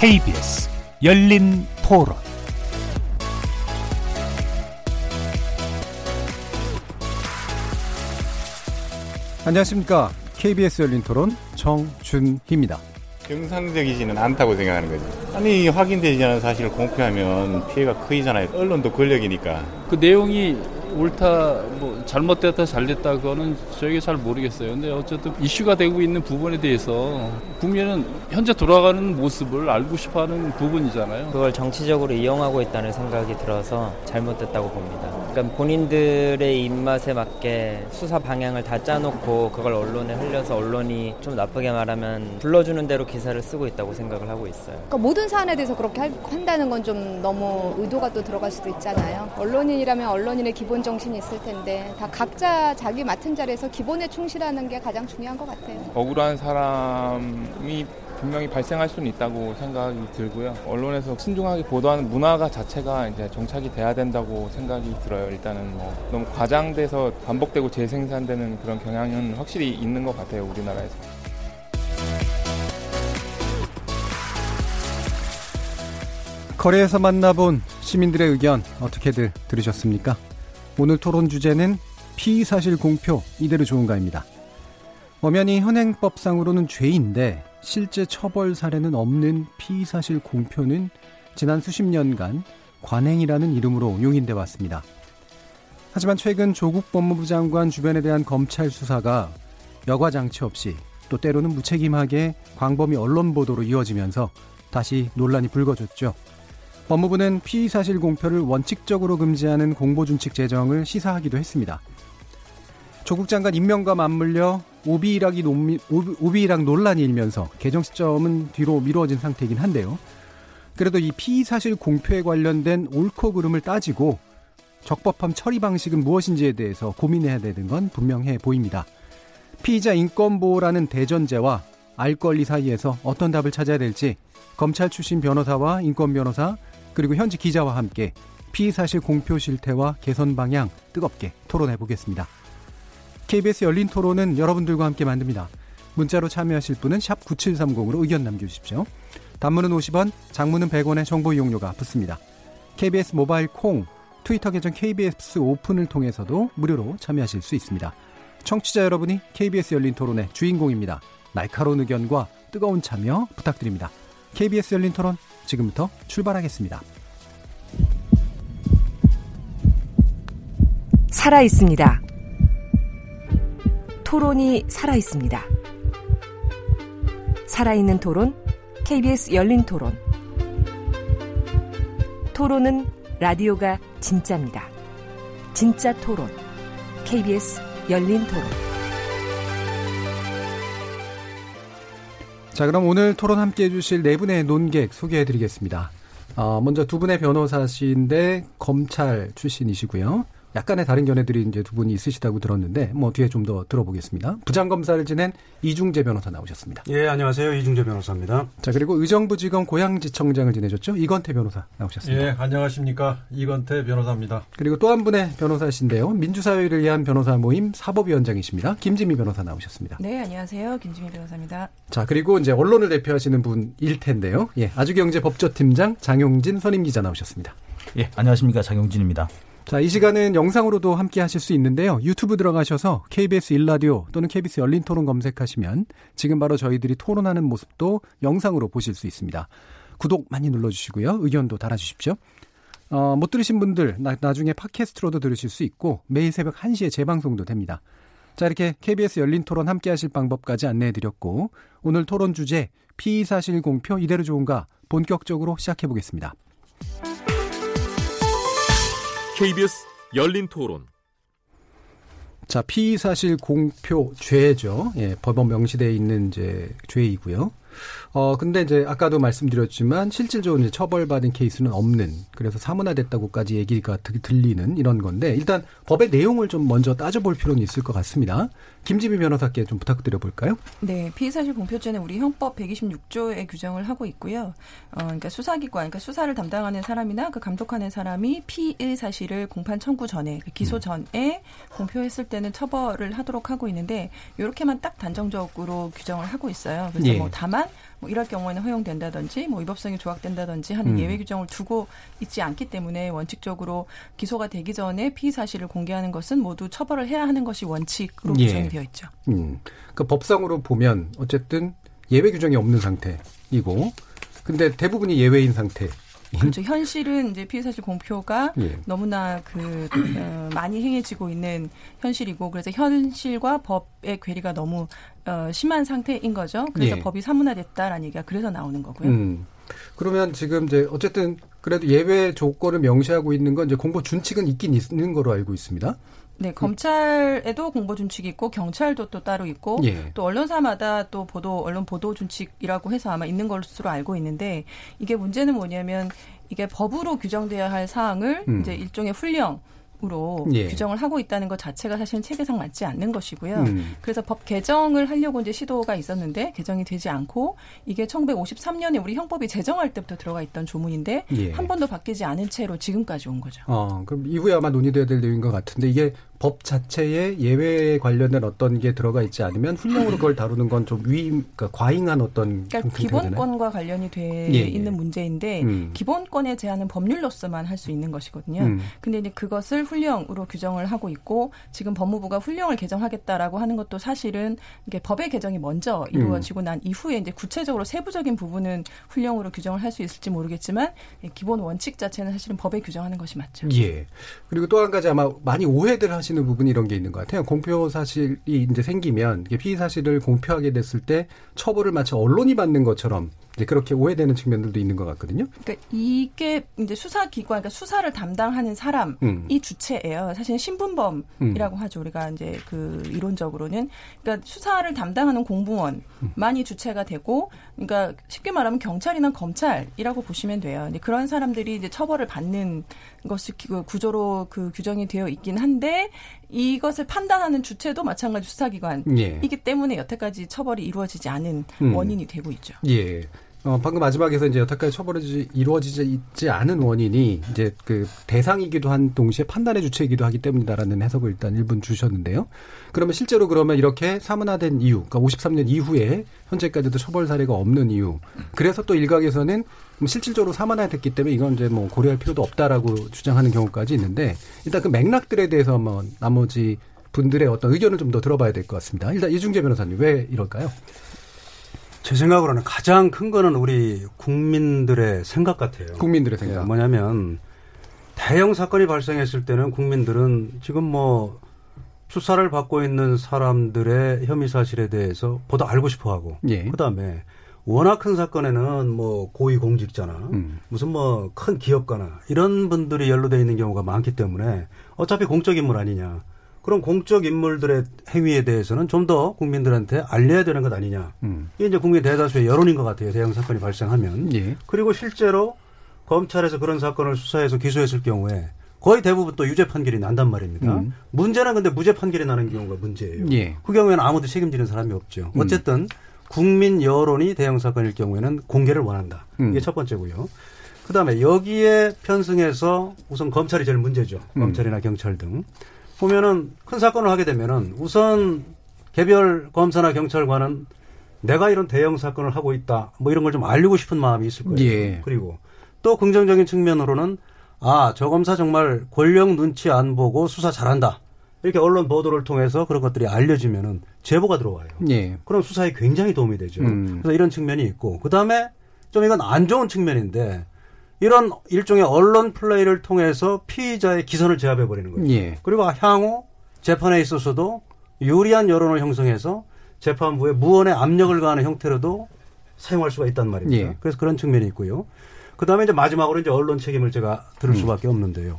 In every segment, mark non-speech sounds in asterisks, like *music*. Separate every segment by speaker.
Speaker 1: KBS 열린 토론 안녕하십니까. KBS 열린 토론 정준희입니다.
Speaker 2: 정상적이지는 않다고 생각하는 거지. 아니 확인되지 않은 사실을 공표하면 피해가 크이잖아요. 언론도 권력이니까.
Speaker 3: 그 내용이 옳다, 뭐 잘못됐다, 잘됐다 그거는 저에게 잘 모르겠어요. 근데 어쨌든 이슈가 되고 있는 부분에 대해서 국민은 현재 돌아가는 모습을 알고 싶어하는 부분이잖아요.
Speaker 4: 그걸 정치적으로 이용하고 있다는 생각이 들어서 잘못됐다고 봅니다. 그러니까 본인들의 입맛에 맞게 수사 방향을 다 짜놓고 그걸 언론에 흘려서 언론이 좀 나쁘게 말하면 불러주는 대로 기사를 쓰고 있다고 생각을 하고 있어요.
Speaker 5: 그러니까 모든 사안에 대해서 그렇게 한다는 건 좀 너무 의도가 또 들어갈 수도 있잖아요. 언론인이라면 언론인의 기본 정신이 있을 텐데 다 각자 자기 맡은 자리에서 기본에 충실하는 게 가장 중요한 것 같아요.
Speaker 6: 억울한 사람이 분명히 발생할 수는 있다고 생각이 들고요. 언론에서 신중하게 보도하는 문화가 자체가 이제 정착이 돼야 된다고 생각이 들어요. 일단은 뭐 너무 과장돼서 반복되고 재생산되는 그런 경향은 확실히 있는 것 같아요. 우리나라에서.
Speaker 1: 거리에서 만나본 시민들의 의견 어떻게들 들으셨습니까? 오늘 토론 주제는 피의사실 공표 이대로 좋은가입니다. 엄연히 현행법상으로는 죄인데 실제 처벌 사례는 없는 피의 사실 공표는 지난 수십 년간 관행이라는 이름으로 용인돼 왔습니다. 하지만 최근 조국 법무부 장관 주변에 대한 검찰 수사가 여과 장치 없이 또 때로는 무책임하게 광범위 언론 보도로 이어지면서 다시 논란이 불거졌죠. 법무부는 피의 사실 공표를 원칙적으로 금지하는 공보준칙 제정을 시사하기도 했습니다. 조국 장관 임명과 맞물려 오비일학이 논미, 오비일학 논란이 일면서 개정 시점은 뒤로 미뤄진 상태이긴 한데요. 그래도 이 피의 사실 공표에 관련된 옳고 그름을 따지고 적법함 처리 방식은 무엇인지에 대해서 고민해야 되는 건 분명해 보입니다. 피의자 인권보호라는 대전제와 알 권리 사이에서 어떤 답을 찾아야 될지 검찰 출신 변호사와 인권 변호사 그리고 현지 기자와 함께 피의 사실 공표 실태와 개선 방향 뜨겁게 토론해 보겠습니다. KBS 열린 토론은 여러분들과 함께 만듭니다. 문자로 참여하실 분은 9730으로 의견 남겨주십시오. 단문은 50원, 장문은 100원의 정보 이용료가 붙습니다. KBS 모바일 콩, 트위터 계정 KBS 오픈을 통해서도 무료로 참여하실 수 있습니다. 청취자 여러분이 KBS 열린 토론의 주인공입니다. 날카로운 의견과 뜨거운 참여 부탁드립니다. KBS 열린 토론 지금부터 출발하겠습니다.
Speaker 7: 살아 있습니다. 토론이 살아 있습니다. 살아있는 토론, KBS 열린 토론. 토론은 라디오가 진짜입니다. 진짜 토론, KBS 열린 토론.
Speaker 1: 자, 그럼 오늘 토론 함께 해주실 네 분의 논객 소개해 드리겠습니다. 어, 먼저 두 분의 변호사신데 검찰 출신이시고요. 약간의 다른 견해들이 이제 두 분이 있으시다고 들었는데 뭐 뒤에 좀 더 들어보겠습니다. 부장검사를 지낸 이중재 변호사 나오셨습니다.
Speaker 8: 예, 안녕하세요. 이중재 변호사입니다.
Speaker 1: 자, 그리고 의정부지검 고양지청장을 지내셨죠? 이건태 변호사 나오셨습니다.
Speaker 9: 예, 안녕하십니까. 이건태 변호사입니다.
Speaker 1: 그리고 또 한 분의 변호사신데요. 민주사회를 위한 변호사 모임 사법위원장이십니다. 김지미 변호사 나오셨습니다.
Speaker 10: 네, 안녕하세요. 김지미 변호사입니다.
Speaker 1: 자, 그리고 이제 언론을 대표하시는 분일 텐데요. 예, 아주경제 법조팀장 장용진 선임기자 나오셨습니다.
Speaker 11: 예, 안녕하십니까. 장용진입니다.
Speaker 1: 자, 이 시간은 영상으로도 함께 하실 수 있는데요. 유튜브 들어가셔서 KBS 일라디오 또는 KBS 열린 토론 검색하시면 지금 바로 저희들이 토론하는 모습도 영상으로 보실 수 있습니다. 구독 많이 눌러주시고요. 의견도 달아주십시오. 어, 못 들으신 분들 나, 나중에 팟캐스트로도 들으실 수 있고 매일 새벽 1시에 재방송도 됩니다. 자, 이렇게 KBS 열린 토론 함께 하실 방법까지 안내해 드렸고 오늘 토론 주제 피의사실 공표 이대로 좋은가 본격적으로 시작해 보겠습니다.
Speaker 12: KBS 열린 토론.
Speaker 1: 자, 피의 사실 공표 죄죠. 예, 법원 명시되어 있는 이제 죄이고요. 어, 근데 이제 아까도 말씀드렸지만 실질적으로 이제 처벌받은 케이스는 없는 그래서 사문화됐다고까지 얘기가 들리는 이런 건데 일단 법의 내용을 좀 먼저 따져볼 필요는 있을 것 같습니다. 김지미 변호사께 좀 부탁드려 볼까요?
Speaker 10: 네, 피의사실 공표죄는 우리 형법 126조에 규정을 하고 있고요. 어, 그러니까 수사기관, 그러니까 수사를 담당하는 사람이나 그 감독하는 사람이 피의 사실을 공판 청구 전에 그 기소 전에 공표했을 때는 처벌을 하도록 하고 있는데 이렇게만 딱 단정적으로 규정을 하고 있어요. 그래서
Speaker 1: 예.
Speaker 10: 뭐 다만 뭐 이럴 경우에는 허용된다든지 뭐 위법성이 조각된다든지 하는
Speaker 1: 음.
Speaker 10: 예외 규정을 두고 있지 않기 때문에 원칙적으로 기소가 되기 전에 피의 사실을 공개하는 것은 모두 처벌을 해야 하는 것이 원칙으로
Speaker 1: 예.
Speaker 10: 규정이 되어 있죠.
Speaker 1: 음. 그 법상으로 보면 어쨌든 예외 규정이 없는 상태이고 근데 대부분이 예외인 상태.
Speaker 10: 그렇죠. 현실은 이제 피의 사실 공표가
Speaker 1: 예.
Speaker 10: 너무나 그 어, 많이 행해지고 있는 현실이고 그래서 현실과 법의 괴리가 너무 어, 심한 상태인 거죠. 그래서
Speaker 1: 예.
Speaker 10: 법이 사문화됐다라는 얘기가 그래서 나오는 거고요.
Speaker 1: 음. 그러면 지금 이제 어쨌든 그래도 예외 조건을 명시하고 있는 건 이제 공보 준칙은 있긴 있는 거로 알고 있습니다.
Speaker 10: 네, 검찰에도 공보 준칙이 있고 경찰도 또 따로 있고
Speaker 1: 예.
Speaker 10: 또 언론사마다 또 보도 언론 보도 준칙이라고 해서 아마 있는 것으로 알고 있는데 이게 문제는 뭐냐면 이게 법으로 규정돼야 할 사항을
Speaker 1: 음.
Speaker 10: 이제 일종의 훈령 으로
Speaker 1: 예.
Speaker 10: 규정을 하고 있다는 것 자체가 사실은 체계상 맞지 않는 것이고요.
Speaker 1: 음.
Speaker 10: 그래서 법 개정을 하려고 이제 시도가 있었는데 개정이 되지 않고 이게 1953년에 우리 형법이 제정할 때부터 들어가 있던 조문인데
Speaker 1: 예.
Speaker 10: 한 번도 바뀌지 않은 채로 지금까지 온 거죠.
Speaker 1: 어, 그럼 이후에 아마 논의돼야 될 내용인 것 같은데 이게 법 자체에 예외에 관련된 어떤 게 들어가 있지 않으면 훈령으로 그걸 다루는 건 좀 위, 그러니까 과잉한 어떤
Speaker 10: 그러니까? 기본권과 관련이 돼
Speaker 1: 예, 예.
Speaker 10: 있는 문제인데
Speaker 1: 음.
Speaker 10: 기본권의 제한은 법률로서만 할 수 있는 것이거든요.
Speaker 1: 음.
Speaker 10: 근데 이제 그것을 훈령으로 규정을 하고 있고 지금 법무부가 훈령을 개정하겠다라고 하는 것도 사실은 이게 법의 개정이 먼저
Speaker 1: 음.
Speaker 10: 이루어지고 난 이후에 이제 구체적으로 세부적인 부분은 훈령으로 규정을 할 수 있을지 모르겠지만 예, 기본 원칙 자체는 사실은 법에 규정하는 것이 맞죠.
Speaker 1: 예. 그리고 또 한 가지 아마 많이 오해들 하시 는 부분이 이런 게 있는 것 같아요. 공표 사실이 이제 생기면 이게 피의 사실을 공표하게 됐을 때 처벌을 마치 언론이 받는 것처럼 이제 그렇게 오해되는 측면들도 있는 것 같거든요.
Speaker 10: 그러니까 이게 이제 수사기관, 그러니까 수사를 담당하는 사람이
Speaker 1: 음.
Speaker 10: 주체예요. 사실 신분범이라고 하죠. 우리가 이제 그 이론적으로는 그러니까 수사를 담당하는 공무원만이 주체가 되고, 그러니까 쉽게 말하면 경찰이나 검찰이라고 보시면 돼요. 근데 그런 사람들이 이제 처벌을 받는 것이 그 구조로 그 규정이 되어 있긴 한데 이것을 판단하는 주체도 마찬가지 수사기관이기
Speaker 1: 예.
Speaker 10: 때문에 여태까지 처벌이 이루어지지 않은
Speaker 1: 음.
Speaker 10: 원인이 되고 있죠.
Speaker 1: 예. 어, 방금 마지막에서 이제 여태까지 처벌이 이루어지지 않은 원인이 이제 그 대상이기도 한 동시에 판단의 주체이기도 하기 때문이다라는 해석을 일단 일분 주셨는데요. 그러면 실제로 그러면 이렇게 사문화된 이유, 그러니까 53년 이후에 현재까지도 처벌 사례가 없는 이유. 그래서 또 일각에서는 뭐 실질적으로 사문화됐기 때문에 이건 이제 뭐 고려할 필요도 없다라고 주장하는 경우까지 있는데 일단 그 맥락들에 대해서 한번 나머지 분들의 어떤 의견을 좀 더 들어봐야 될 것 같습니다. 일단 이중재 변호사님 왜 이럴까요?
Speaker 8: 제 생각으로는 가장 큰 거는 우리 국민들의 생각 같아요.
Speaker 1: 국민들의 생각.
Speaker 8: 예, 뭐냐면 대형 사건이 발생했을 때는 국민들은 지금 뭐 수사를 받고 있는 사람들의 혐의 사실에 대해서 보다 알고 싶어 하고
Speaker 1: 예.
Speaker 8: 그다음에 워낙 큰 사건에는 뭐 고위 공직자나
Speaker 1: 음.
Speaker 8: 무슨 뭐 큰 기업가나 이런 분들이 연루돼 있는 경우가 많기 때문에 어차피 공적 인물 아니냐. 그런 공적 인물들의 행위에 대해서는 좀 더 국민들한테 알려야 되는 것 아니냐.
Speaker 1: 음.
Speaker 8: 이게 이제 국민 대다수의 여론인 것 같아요. 대형 사건이 발생하면.
Speaker 1: 예.
Speaker 8: 그리고 실제로 검찰에서 그런 사건을 수사해서 기소했을 경우에 거의 대부분 또 유죄 판결이 난단 말입니다.
Speaker 1: 음.
Speaker 8: 문제는 근데 무죄 판결이 나는 경우가 문제예요.
Speaker 1: 예.
Speaker 8: 그 경우에는 아무도 책임지는 사람이 없죠.
Speaker 1: 음.
Speaker 8: 어쨌든 국민 여론이 대형 사건일 경우에는 공개를 원한다.
Speaker 1: 음.
Speaker 8: 이게 첫 번째고요. 그다음에 여기에 편승해서 우선 검찰이 제일 문제죠.
Speaker 1: 음.
Speaker 8: 검찰이나 경찰 등 보면은 큰 사건을 하게 되면은 우선 개별 검사나 경찰관은 내가 이런 대형 사건을 하고 있다. 뭐 이런 걸 좀 알리고 싶은 마음이 있을 거예요.
Speaker 1: 예.
Speaker 8: 그리고 또 긍정적인 측면으로는 아, 저 검사 정말 권력 눈치 안 보고 수사 잘한다. 이렇게 언론 보도를 통해서 그런 것들이 알려지면은 제보가 들어와요.
Speaker 1: 예.
Speaker 8: 그럼 수사에 굉장히 도움이 되죠.
Speaker 1: 음.
Speaker 8: 그래서 이런 측면이 있고 그 다음에 좀 이건 안 좋은 측면인데 이런 일종의 언론 플레이를 통해서 피의자의 기선을 제압해 버리는 거죠.
Speaker 1: 예.
Speaker 8: 그리고 향후 재판에 있어서도 유리한 여론을 형성해서 재판부에 무언의 압력을 가하는 형태로도 사용할 수가 있단 말입니다.
Speaker 1: 예.
Speaker 8: 그래서 그런 측면이 있고요. 그다음에 이제 마지막으로 이제 언론 책임을 제가 들을
Speaker 1: 음.
Speaker 8: 수밖에 없는데요.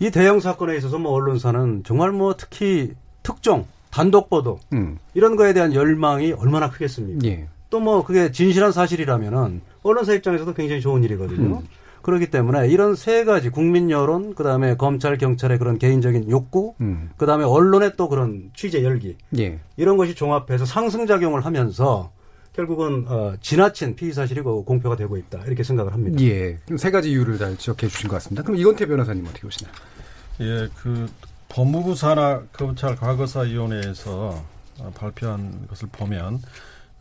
Speaker 8: 이 대형 사건에 있어서 뭐 언론사는 정말 뭐 특히 특종 단독 보도
Speaker 1: 음.
Speaker 8: 이런 거에 대한 열망이 얼마나 크겠습니까?
Speaker 1: 예.
Speaker 8: 또뭐 그게 진실한 사실이라면은 언론사 입장에서도 굉장히 좋은 일이거든요.
Speaker 1: 음.
Speaker 8: 그렇기 때문에 이런 세 가지 국민 여론, 그 다음에 검찰 경찰의 그런 개인적인 욕구,
Speaker 1: 음.
Speaker 8: 그 다음에 언론의 또 그런 취재 열기
Speaker 1: 예.
Speaker 8: 이런 것이 종합해서 상승 작용을 하면서 결국은 어, 지나친 피의 사실이 그 공표가 되고 있다 이렇게 생각을 합니다.
Speaker 1: 예. 그럼 세 가지 이유를 다 지적해 주신 것 같습니다. 그럼 이건태 변호사님 어떻게 보시나요?
Speaker 9: 예, 그 법무부 산하 검찰 과거사 위원회에서 어, 발표한 것을 보면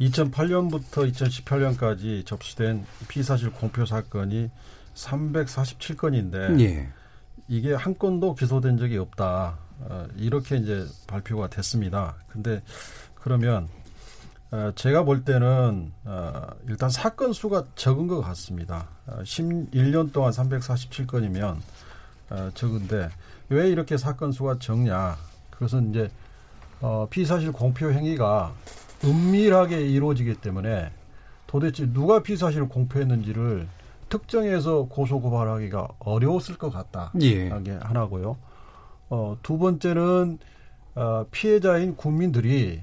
Speaker 9: 2008년부터 2018년까지 접수된 피사실 공표 사건이 347건인데
Speaker 1: 예.
Speaker 9: 이게 한 건도 기소된 적이 없다. 어, 이렇게 이제 발표가 됐습니다. 근데 그러면 어, 제가 볼 때는 어, 일단 사건 수가 적은 것 같습니다. 어, 11년 동안 347건이면 어, 적은데 왜 이렇게 사건 수가 적냐? 그것은 이제 어, 피사실 공표 행위가 은밀하게 이루어지기 때문에 도대체 누가 피사실을 공표했는지를 특정해서 고소 고발하기가 어려웠을 것 같다.
Speaker 1: 예.
Speaker 9: 게 하나고요. 어, 두 번째는 어, 피해자인 국민들이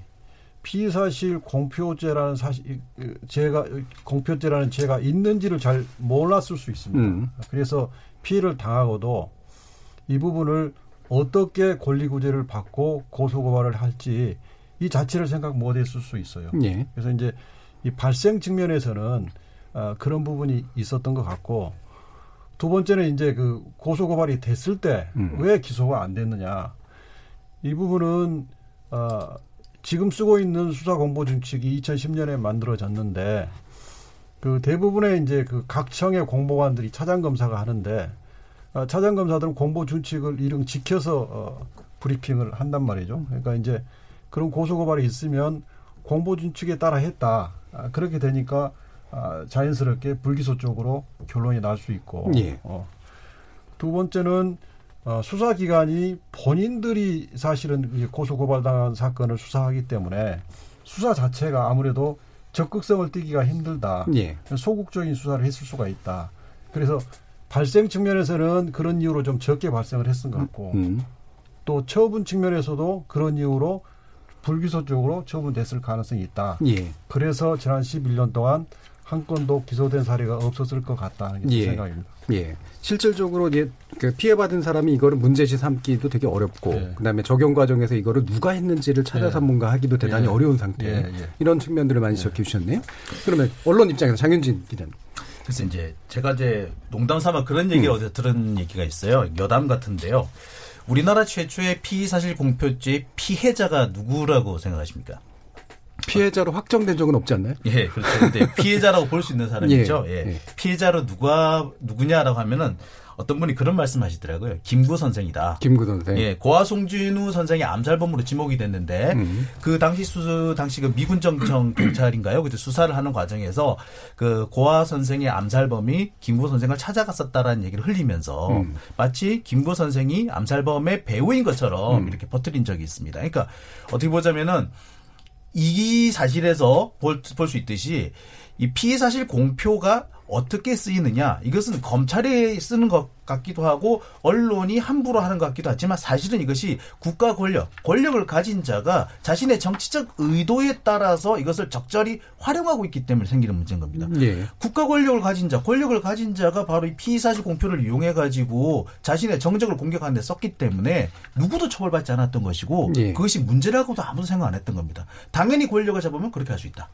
Speaker 9: 피사실 공표죄라는 사실 죄가 공표죄라는 죄가 있는지를 잘 몰랐을 수 있습니다.
Speaker 1: 음.
Speaker 9: 그래서 피해를 당하고도 이 부분을 어떻게 권리구제를 받고 고소고발을 할지 이 자체를 생각 못 했을 수 있어요.
Speaker 1: 예.
Speaker 9: 그래서 이제 이 발생 측면에서는 어, 그런 부분이 있었던 것 같고 두 번째는 이제 그 고소 고발이 됐을 때왜
Speaker 1: 음.
Speaker 9: 기소가 안 됐느냐 이 부분은 어, 지금 쓰고 있는 수사 공보 준칙이 2010년에 만들어졌는데 그 대부분의 이제 그 각 청의 공보관들이 차장 검사가 하는데 어, 차장 검사들은 공보 준칙을 일응 지켜서 어, 브리핑을 한단 말이죠. 그러니까 이제 그런 고소 고발이 있으면 공보 준칙에 따라 했다. 아, 그렇게 되니까 아, 자연스럽게 불기소 쪽으로 결론이 날 수 있고.
Speaker 1: 예.
Speaker 9: 어. 두 번째는 어, 수사기관이 본인들이 사실은 이 고소 고발당한 사건을 수사하기 때문에 수사 자체가 아무래도 적극성을 띠기가 힘들다.
Speaker 1: 예.
Speaker 9: 소극적인 수사를 했을 수가 있다. 그래서 발생 측면에서는 그런 이유로 좀 적게 발생을 했은 것 같고
Speaker 1: 음.
Speaker 9: 또 처분 측면에서도 그런 이유로 불기소 쪽으로 처분됐을 가능성이 있다.
Speaker 1: 예.
Speaker 9: 그래서 지난 11년 동안 한 건도 기소된 사례가 없었을 것 같다는 게
Speaker 1: 예.
Speaker 9: 생각입니다.
Speaker 1: 예. 실질적으로 이제 그 피해받은 사람이 이거를 문제시 삼기도 되게 어렵고
Speaker 9: 예.
Speaker 1: 그다음에 적용 과정에서 이거를 누가 했는지를 찾아서
Speaker 9: 예.
Speaker 1: 뭔가 하기도 대단히
Speaker 9: 예.
Speaker 1: 어려운 상태.
Speaker 9: 예, 예.
Speaker 1: 이런 측면들을 많이 지적해 주셨네요. 그러면 언론 입장에서 장윤진 기자님.
Speaker 11: 그래서 이제 제가 이제 농담 삼아 그런 얘기를
Speaker 1: 음.
Speaker 11: 어디서 들은 얘기가 있어요. 여담 같은데요. 우리나라 최초의 피의사실 공표죄 피해자가 누구라고 생각하십니까?
Speaker 1: 피해자로 확정된 적은 없지 않나요?
Speaker 11: 예, 그렇죠. 근데 피해자라고 볼 수 있는 사람이죠. *laughs*
Speaker 1: 예,
Speaker 11: 예.
Speaker 1: 예.
Speaker 11: 피해자로 누가 누구냐라고 하면은 어떤 분이 그런 말씀하시더라고요. 김구 선생이다.
Speaker 1: 김구 선생.
Speaker 11: 예, 고아 송진우 선생이 암살범으로 지목이 됐는데
Speaker 1: 음.
Speaker 11: 그 당시 수 당시 그 미군 정청 *clears throat* 경찰인가요? 그때 수사를 하는 과정에서 그 고아 선생의 암살범이 김구 선생을 찾아갔었다라는 얘기를 흘리면서
Speaker 1: 음.
Speaker 11: 마치 김구 선생이 암살범의 배우인 것처럼
Speaker 1: 음.
Speaker 11: 이렇게 퍼뜨린 적이 있습니다. 그러니까 어떻게 보자면은 이 사실에서 볼 수 있듯이 이 피해 사실 공표가 어떻게 쓰이느냐 이것은 검찰이 쓰는 것 같기도 하고 언론이 함부로 하는 것 같기도 하지만 사실은 이것이 국가 권력 권력을 가진 자가 자신의 정치적 의도에 따라서 이것을 적절히 활용하고 있기 때문에 생기는 문제인 겁니다.
Speaker 1: 예.
Speaker 11: 국가 권력을 가진 자, 권력을 가진 자가 바로 이 피의사실 공표를 이용해 가지고 자신의 정적을 공격하는 데 썼기 때문에 누구도 처벌받지 않았던 것이고
Speaker 1: 예.
Speaker 11: 그것이 문제라고도 아무도 생각 안 했던 겁니다. 당연히 권력을 잡으면 그렇게 할 수 있다.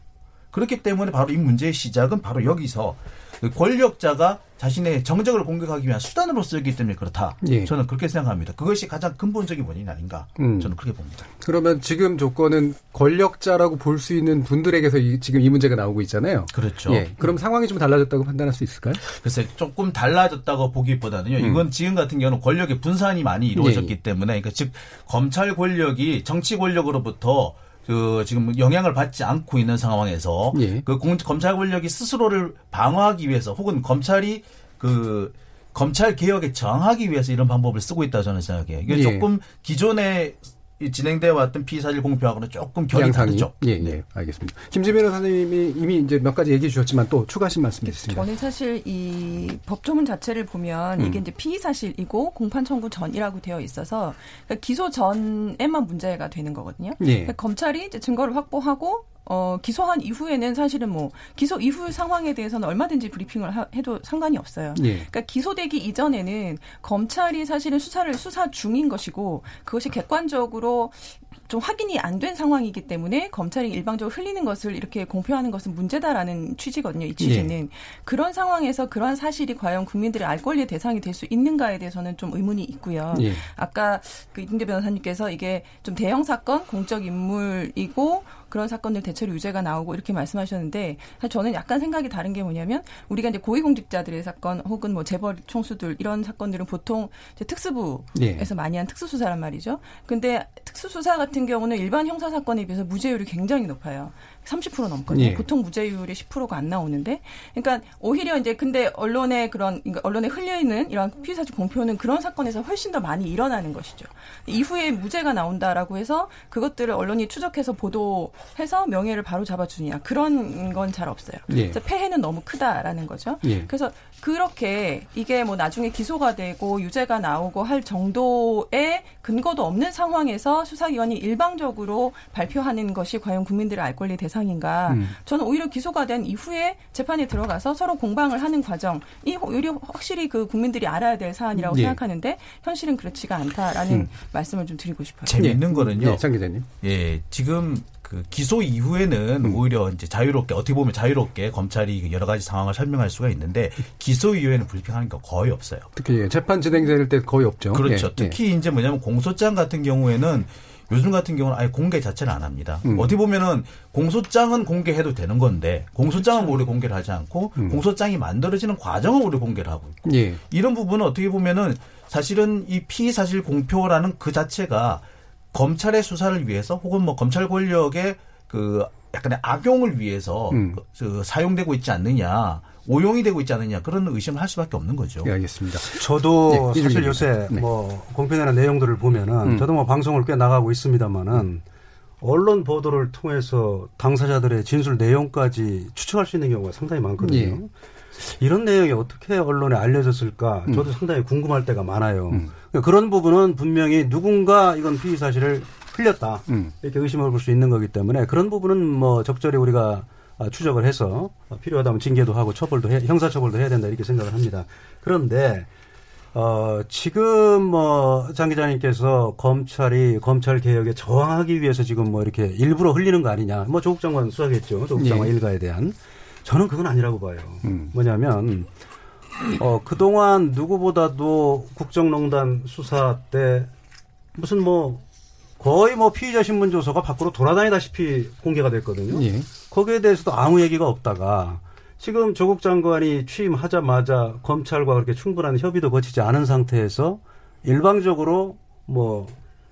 Speaker 11: 그렇기 때문에 바로 이 문제의 시작은 바로 여기서 그 권력자가 자신의 정적을 공격하기 위한 수단으로 쓰기 때문에 그렇다.
Speaker 1: 예.
Speaker 11: 저는 그렇게 생각합니다. 그것이 가장 근본적인 원인 아닌가.
Speaker 1: 음.
Speaker 11: 저는 그렇게 봅니다.
Speaker 1: 그러면 지금 조건은 권력자라고 볼 수 있는 분들에게서 이, 지금 이 문제가 나오고 있잖아요.
Speaker 11: 그렇죠.
Speaker 1: 예. 그럼 상황이 좀 달라졌다고 판단할 수 있을까요?
Speaker 11: 글쎄 조금 달라졌다고 보기보다는요.
Speaker 1: 음.
Speaker 11: 이건 지금 같은 경우는 권력의 분산이 많이 이루어졌기 때문에 그러니까 즉 검찰 권력이 정치 권력으로부터 그 지금 영향을 받지 않고 있는 상황에서
Speaker 1: 예.
Speaker 11: 그 공- 검찰 권력이 스스로를 방어하기 위해서 혹은 검찰이 그 검찰 개혁에 저항하기 위해서 이런 방법을 쓰고 있다 고 저는 생각해요. 이게
Speaker 1: 예.
Speaker 11: 조금 기존에 이 진행돼 왔던 피의사실 공표하고는 조금 결이
Speaker 1: 양상이.
Speaker 11: 다르죠.
Speaker 1: 예, 예. 알겠습니다. 김지 변호사님이 이미 이제 몇 가지 얘기해 주셨지만 또 추가하신 말씀 있으신가요?
Speaker 10: 저는 사실 이 법조문 자체를 보면
Speaker 1: 음.
Speaker 10: 이게 이제 피의 사실이고 공판 청구 전이라고 되어 있어서 그러니까 기소 전에만 문제가 되는 거거든요.
Speaker 1: 예.
Speaker 10: 그러니까 검찰이 이제 증거를 확보하고 어, 기소한 이후에는 사실은 뭐 기소 이후 상황에 대해서는 얼마든지 브리핑을 하- 해도 상관이 없어요.
Speaker 1: 예.
Speaker 10: 그러니까 기소되기 이전에는 검찰이 사실은 수사를 수사 중인 것이고 그것이 객관적으로 좀 확인이 안 된 상황이기 때문에 검찰이 일방적으로 흘리는 것을 이렇게 공표하는 것은 문제다라는 취지거든요. 이 취지는 그런 상황에서 그러한 사실이 과연 국민들의 알 권리의 대상이 될 수 있는가에 대해서는 좀 의문이 있고요.
Speaker 1: 예.
Speaker 10: 아까 그 이근대 변호사님께서 이게 좀 대형 사건, 공적 인물이고 그런 사건들 대체로 유죄가 나오고 이렇게 말씀하셨는데 사실 저는 약간 생각이 다른 게 뭐냐면 우리가 이제 고위공직자들의 사건 혹은 뭐 재벌 총수들 이런 사건들은 보통 이제 특수부에서
Speaker 1: 예.
Speaker 10: 많이 한 특수수사란 말이죠. 근데 특수수사 같은 경우는 일반 형사 사건에 비해서 무죄율이 굉장히 높아요. 30% 넘거든요.
Speaker 1: 예.
Speaker 10: 보통 무죄율이 10%가 안 나오는데, 그러니까 오히려 이제 근데 언론에 그런 그러니까 언론에 흘려 있는 이런 피의사실 공표는 그런 사건에서 훨씬 더 많이 일어나는 것이죠. 이후에 무죄가 나온다라고 해서 그것들을 언론이 추적해서 보도 해서 명예를 바로 잡아주느냐 그런 건 잘 없어요.
Speaker 1: 예.
Speaker 10: 그래서 폐해는 너무 크다라는 거죠.
Speaker 1: 예.
Speaker 10: 그래서 그렇게 이게 뭐 나중에 기소가 되고 유죄가 나오고 할 정도의 근거도 없는 상황에서 수사기관이 일방적으로 발표하는 것이 과연 국민들의 알 권리 대상인가?
Speaker 1: 음.
Speaker 10: 저는 오히려 기소가 된 이후에 재판에 들어가서 서로 공방을 하는 과정이 오히려 확실히 그 국민들이 알아야 될 사안이라고
Speaker 11: 예.
Speaker 10: 생각하는데 현실은 그렇지가 않다라는
Speaker 11: 음.
Speaker 10: 말씀을 좀 드리고 싶어요.
Speaker 11: 재밌는 거는요.
Speaker 1: 예, 장 기자님.
Speaker 11: 예, 지금 그 기소 이후에는 오히려 이제 자유롭게 어떻게 보면 자유롭게 검찰이 그 여러 가지 상황을 설명할 수가 있는데 기소 이후에는 불평하는 게 거의 없어요.
Speaker 1: 특히 재판 진행될 때 거의 없죠.
Speaker 11: 그렇죠.
Speaker 1: 예, 예.
Speaker 11: 특히 이제 뭐냐면 공소장 같은 경우에는 요즘 같은 경우는 아예 공개 자체를 안 합니다.
Speaker 1: 음.
Speaker 11: 어떻게 보면은 공소장은 공개해도 되는 건데 공소장은 오히려 공개를 하지 않고
Speaker 1: 음.
Speaker 11: 공소장이 만들어지는 과정을 오히려 공개를 하고 있고
Speaker 1: 예.
Speaker 11: 이런 부분은 어떻게 보면은 사실은 이 피의 사실 공표라는 그 자체가 검찰의 수사를 위해서 혹은 뭐 검찰 권력의 그 약간의 악용을 위해서
Speaker 1: 음.
Speaker 11: 그, 그 사용되고 있지 않느냐 오용이 되고 있지 않느냐 그런 의심을 할 수밖에 없는 거죠.
Speaker 1: 예, 알겠습니다.
Speaker 8: 저도
Speaker 1: 네,
Speaker 8: 사실 요새.
Speaker 1: 네.
Speaker 8: 뭐 공표되는 내용들을 보면은
Speaker 1: 음.
Speaker 8: 저도 뭐 방송을 꽤 나가고 있습니다만은 언론 보도를 통해서 당사자들의 진술 내용까지 추측할 수 있는 경우가 상당히 많거든요.
Speaker 1: 예.
Speaker 8: 이런 내용이 어떻게 언론에 알려졌을까
Speaker 1: 음.
Speaker 8: 저도 상당히 궁금할 때가 많아요. 그러니까 그런 부분은 분명히 누군가 이건 피의 사실을 흘렸다
Speaker 1: 음.
Speaker 8: 이렇게 의심을 볼 수 있는 거기 때문에 그런 부분은 뭐 적절히 우리가 아, 추적을 해서 필요하다면 징계도 하고 처벌도 해, 형사처벌도 해야 된다 이렇게 생각을 합니다. 그런데 어, 지금 뭐, 장 기자님께서 검찰이 검찰 개혁에 저항하기 위해서 지금 뭐 이렇게 일부러 흘리는 거 아니냐. 뭐 조국 장관 수사겠죠. 조국 장관
Speaker 1: 예.
Speaker 8: 일가에 대한. 저는 그건 아니라고 봐요.
Speaker 1: 음.
Speaker 8: 뭐냐면, 어, 그동안 누구보다도 국정농단 수사 때 무슨 뭐 거의 뭐 피의자 신문 조서가 밖으로 돌아다니다시피 공개가 됐거든요.
Speaker 1: 예.
Speaker 8: 거기에 대해서도 아무 얘기가 없다가 지금 조국 장관이 취임하자마자 검찰과 그렇게 충분한 협의도 거치지 않은 상태에서 일방적으로 뭐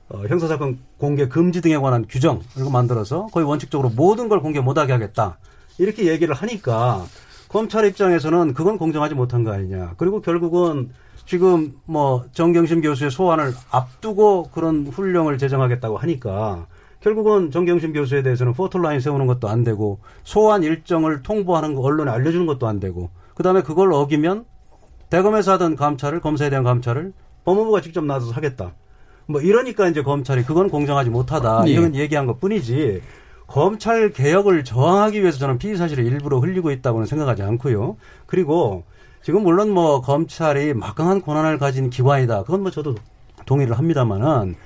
Speaker 8: 어, 형사사건 공개 금지 등에 관한 규정 이거 만들어서 거의 원칙적으로 모든 걸 공개 못하게 하겠다 이렇게 얘기를 하니까 검찰 입장에서는 그건 공정하지 못한 거 아니냐 그리고 결국은 지금 뭐 정경심 교수의 소환을 앞두고 그런 훈령을 제정하겠다고 하니까 결국은 정경심 교수에 대해서는 포털라인 세우는 것도 안 되고 소환 일정을 통보하는 거 언론에 알려주는 것도 안 되고 그다음에 그걸 어기면 대검에서 하던 감찰을 검사에 대한 감찰을 법무부가 직접 나서서 하겠다. 뭐 이러니까 이제 검찰이 그건 공정하지 못하다
Speaker 1: 예.
Speaker 8: 이런 얘기한 것 뿐이지 검찰 개혁을 저항하기 위해서 저는 피의 사실을 일부러 흘리고 있다고는 생각하지 않고요. 그리고 지금 물론 뭐 검찰이 막강한 권한을 가진 기관이다. 그건 뭐 저도 동의를 합니다만은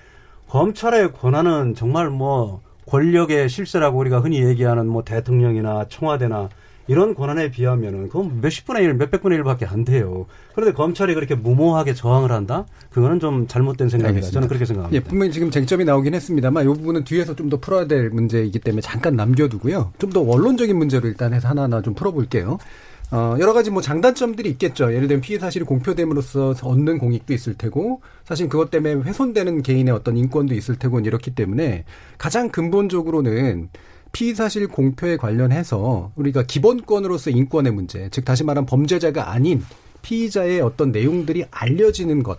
Speaker 8: 검찰의 권한은 정말 뭐 권력의 실세라고 우리가 흔히 얘기하는 뭐 대통령이나 청와대나 이런 권한에 비하면은 그건 몇십 분의 일, 몇백 분의 일밖에 안 돼요. 그런데 검찰이 그렇게 무모하게 저항을 한다? 그거는 좀 잘못된 생각이다.
Speaker 1: 알겠습니다.
Speaker 8: 저는 그렇게 생각합니다.
Speaker 1: 예, 분명히 지금 쟁점이 나오긴 했습니다만 이 부분은 뒤에서 좀 더 풀어야 될 문제이기 때문에 잠깐 남겨두고요. 좀 더 원론적인 문제로 일단 해서 하나하나 좀 풀어볼게요. 어, 여러 가지 뭐 장단점들이 있겠죠. 예를 들면 피해 사실이 공표됨으로써 얻는 공익도 있을 테고, 사실 그것 때문에 훼손되는 개인의 어떤 인권도 있을 테고 이렇기 때문에 가장 근본적으로는 피의 사실 공표에 관련해서 우리가 기본권으로서 인권의 문제, 즉 다시 말하면 범죄자가 아닌 피의자의 어떤 내용들이 알려지는 것.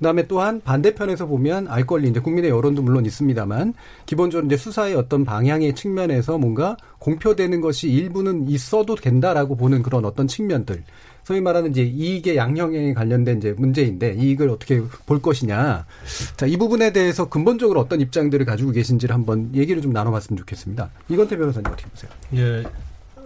Speaker 1: 그다음에 또한 반대편에서 보면 알 권리 이제 국민의 여론도 물론 있습니다만 기본적으로 이제 수사의 어떤 방향의 측면에서 뭔가 공표되는 것이 일부는 있어도 된다라고 보는 그런 어떤 측면들. 소위 말하는 이제 이익의 양형에 관련된 이제 문제인데 이익을 어떻게 볼 것이냐. 자, 이 부분에 대해서 근본적으로 어떤 입장들을 가지고 계신지를 한번 얘기를 좀 나눠봤으면 좋겠습니다. 이건태 변호사님 어떻게 보세요?
Speaker 9: 예,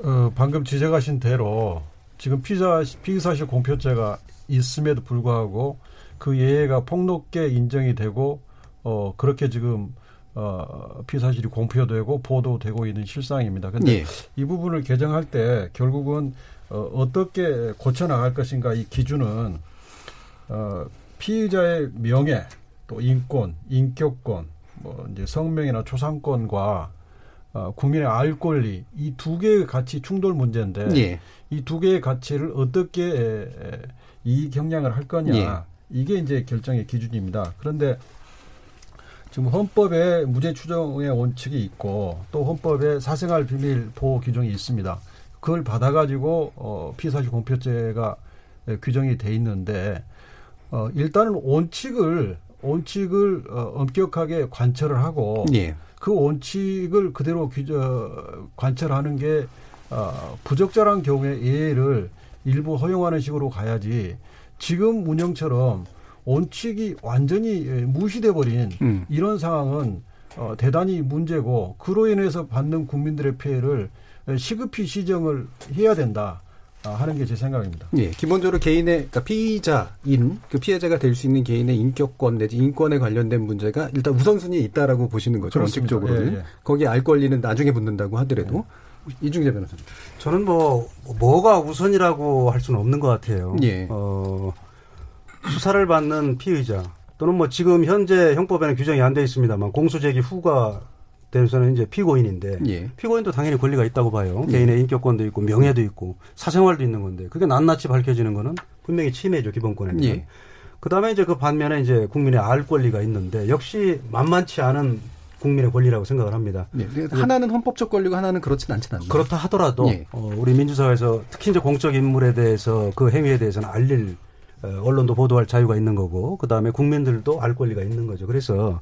Speaker 9: 어, 방금 지적하신 대로 지금 피자 피의사실 공표죄가 있음에도 불구하고 그 예외가 폭넓게 인정이 되고 어 그렇게 지금 어 피사실이 공표되고 보도되고 있는 실상입니다. 근데
Speaker 1: 예.
Speaker 9: 이 부분을 개정할 때 결국은 어 어떻게 고쳐 나갈 것인가 이 기준은 어 피의자의 명예 또 인권, 인격권, 뭐 이제 성명이나 초상권과 어, 국민의 알 권리 이 두 개의 가치 충돌 문제인데
Speaker 1: 예.
Speaker 9: 이두 개의 가치를 어떻게 에, 에, 이 경량을 할 거냐
Speaker 1: 예.
Speaker 9: 이게 이제 결정의 기준입니다. 그런데 지금 헌법에 무죄 추정의 원칙이 있고 또 헌법에 사생활 비밀 보호 규정이 있습니다. 그걸 받아가지고 어, 피사실 공표죄가 에, 규정이 돼 있는데 어, 일단은 원칙을 원칙을 어, 엄격하게 관철을 하고
Speaker 1: 예.
Speaker 9: 그 원칙을 그대로 규정 관철하는 게 어, 부적절한 경우에 예외를 일부 허용하는 식으로 가야지 지금 운영처럼 원칙이 완전히 예, 무시돼 버린
Speaker 1: 음.
Speaker 9: 이런 상황은 어, 대단히 문제고 그로 인해서 받는 국민들의 피해를 예, 시급히 시정을 해야 된다 아, 하는 게 제 생각입니다.
Speaker 1: 예, 기본적으로 개인의 그러니까 피의자인 그 피해자가 될 수 있는 개인의 인격권 내지 인권에 관련된 문제가 일단 우선순위에 있다라고 보시는 거죠.
Speaker 9: 그렇습니다.
Speaker 1: 원칙적으로는
Speaker 9: 예, 예.
Speaker 1: 거기에 알 권리는 나중에 붙는다고 하더라도 이중재 변호사님.
Speaker 8: 저는 뭐 뭐가 우선이라고 할 수는 없는 것 같아요.
Speaker 1: 예.
Speaker 8: 어, 수사를 받는 피의자 또는 뭐 지금 현재 형법에는 규정이 안 돼 있습니다만 공소 제기 후가 되서는 이제 피고인인데
Speaker 1: 예.
Speaker 8: 피고인도 당연히 권리가 있다고 봐요.
Speaker 1: 예.
Speaker 8: 개인의 인격권도 있고 명예도 있고 사생활도 있는 건데 그게 낱낱이 밝혀지는 거는 분명히 침해죠 기본권에.
Speaker 1: 예.
Speaker 8: 그다음에 이제 그 반면에 이제 국민의 알 권리가 있는데 역시 만만치 않은 국민의 권리라고 생각을 합니다.
Speaker 1: 예, 근데 하나는 헌법적 권리고 하나는 그렇진 않진 않나요?
Speaker 8: 그렇다 하더라도
Speaker 1: 예.
Speaker 8: 어, 우리 민주사회에서 특히 이제 공적 인물에 대해서 그 행위에 대해서는 알릴 어, 언론도 보도할 자유가 있는 거고 그 다음에 국민들도 알 권리가 있는 거죠. 그래서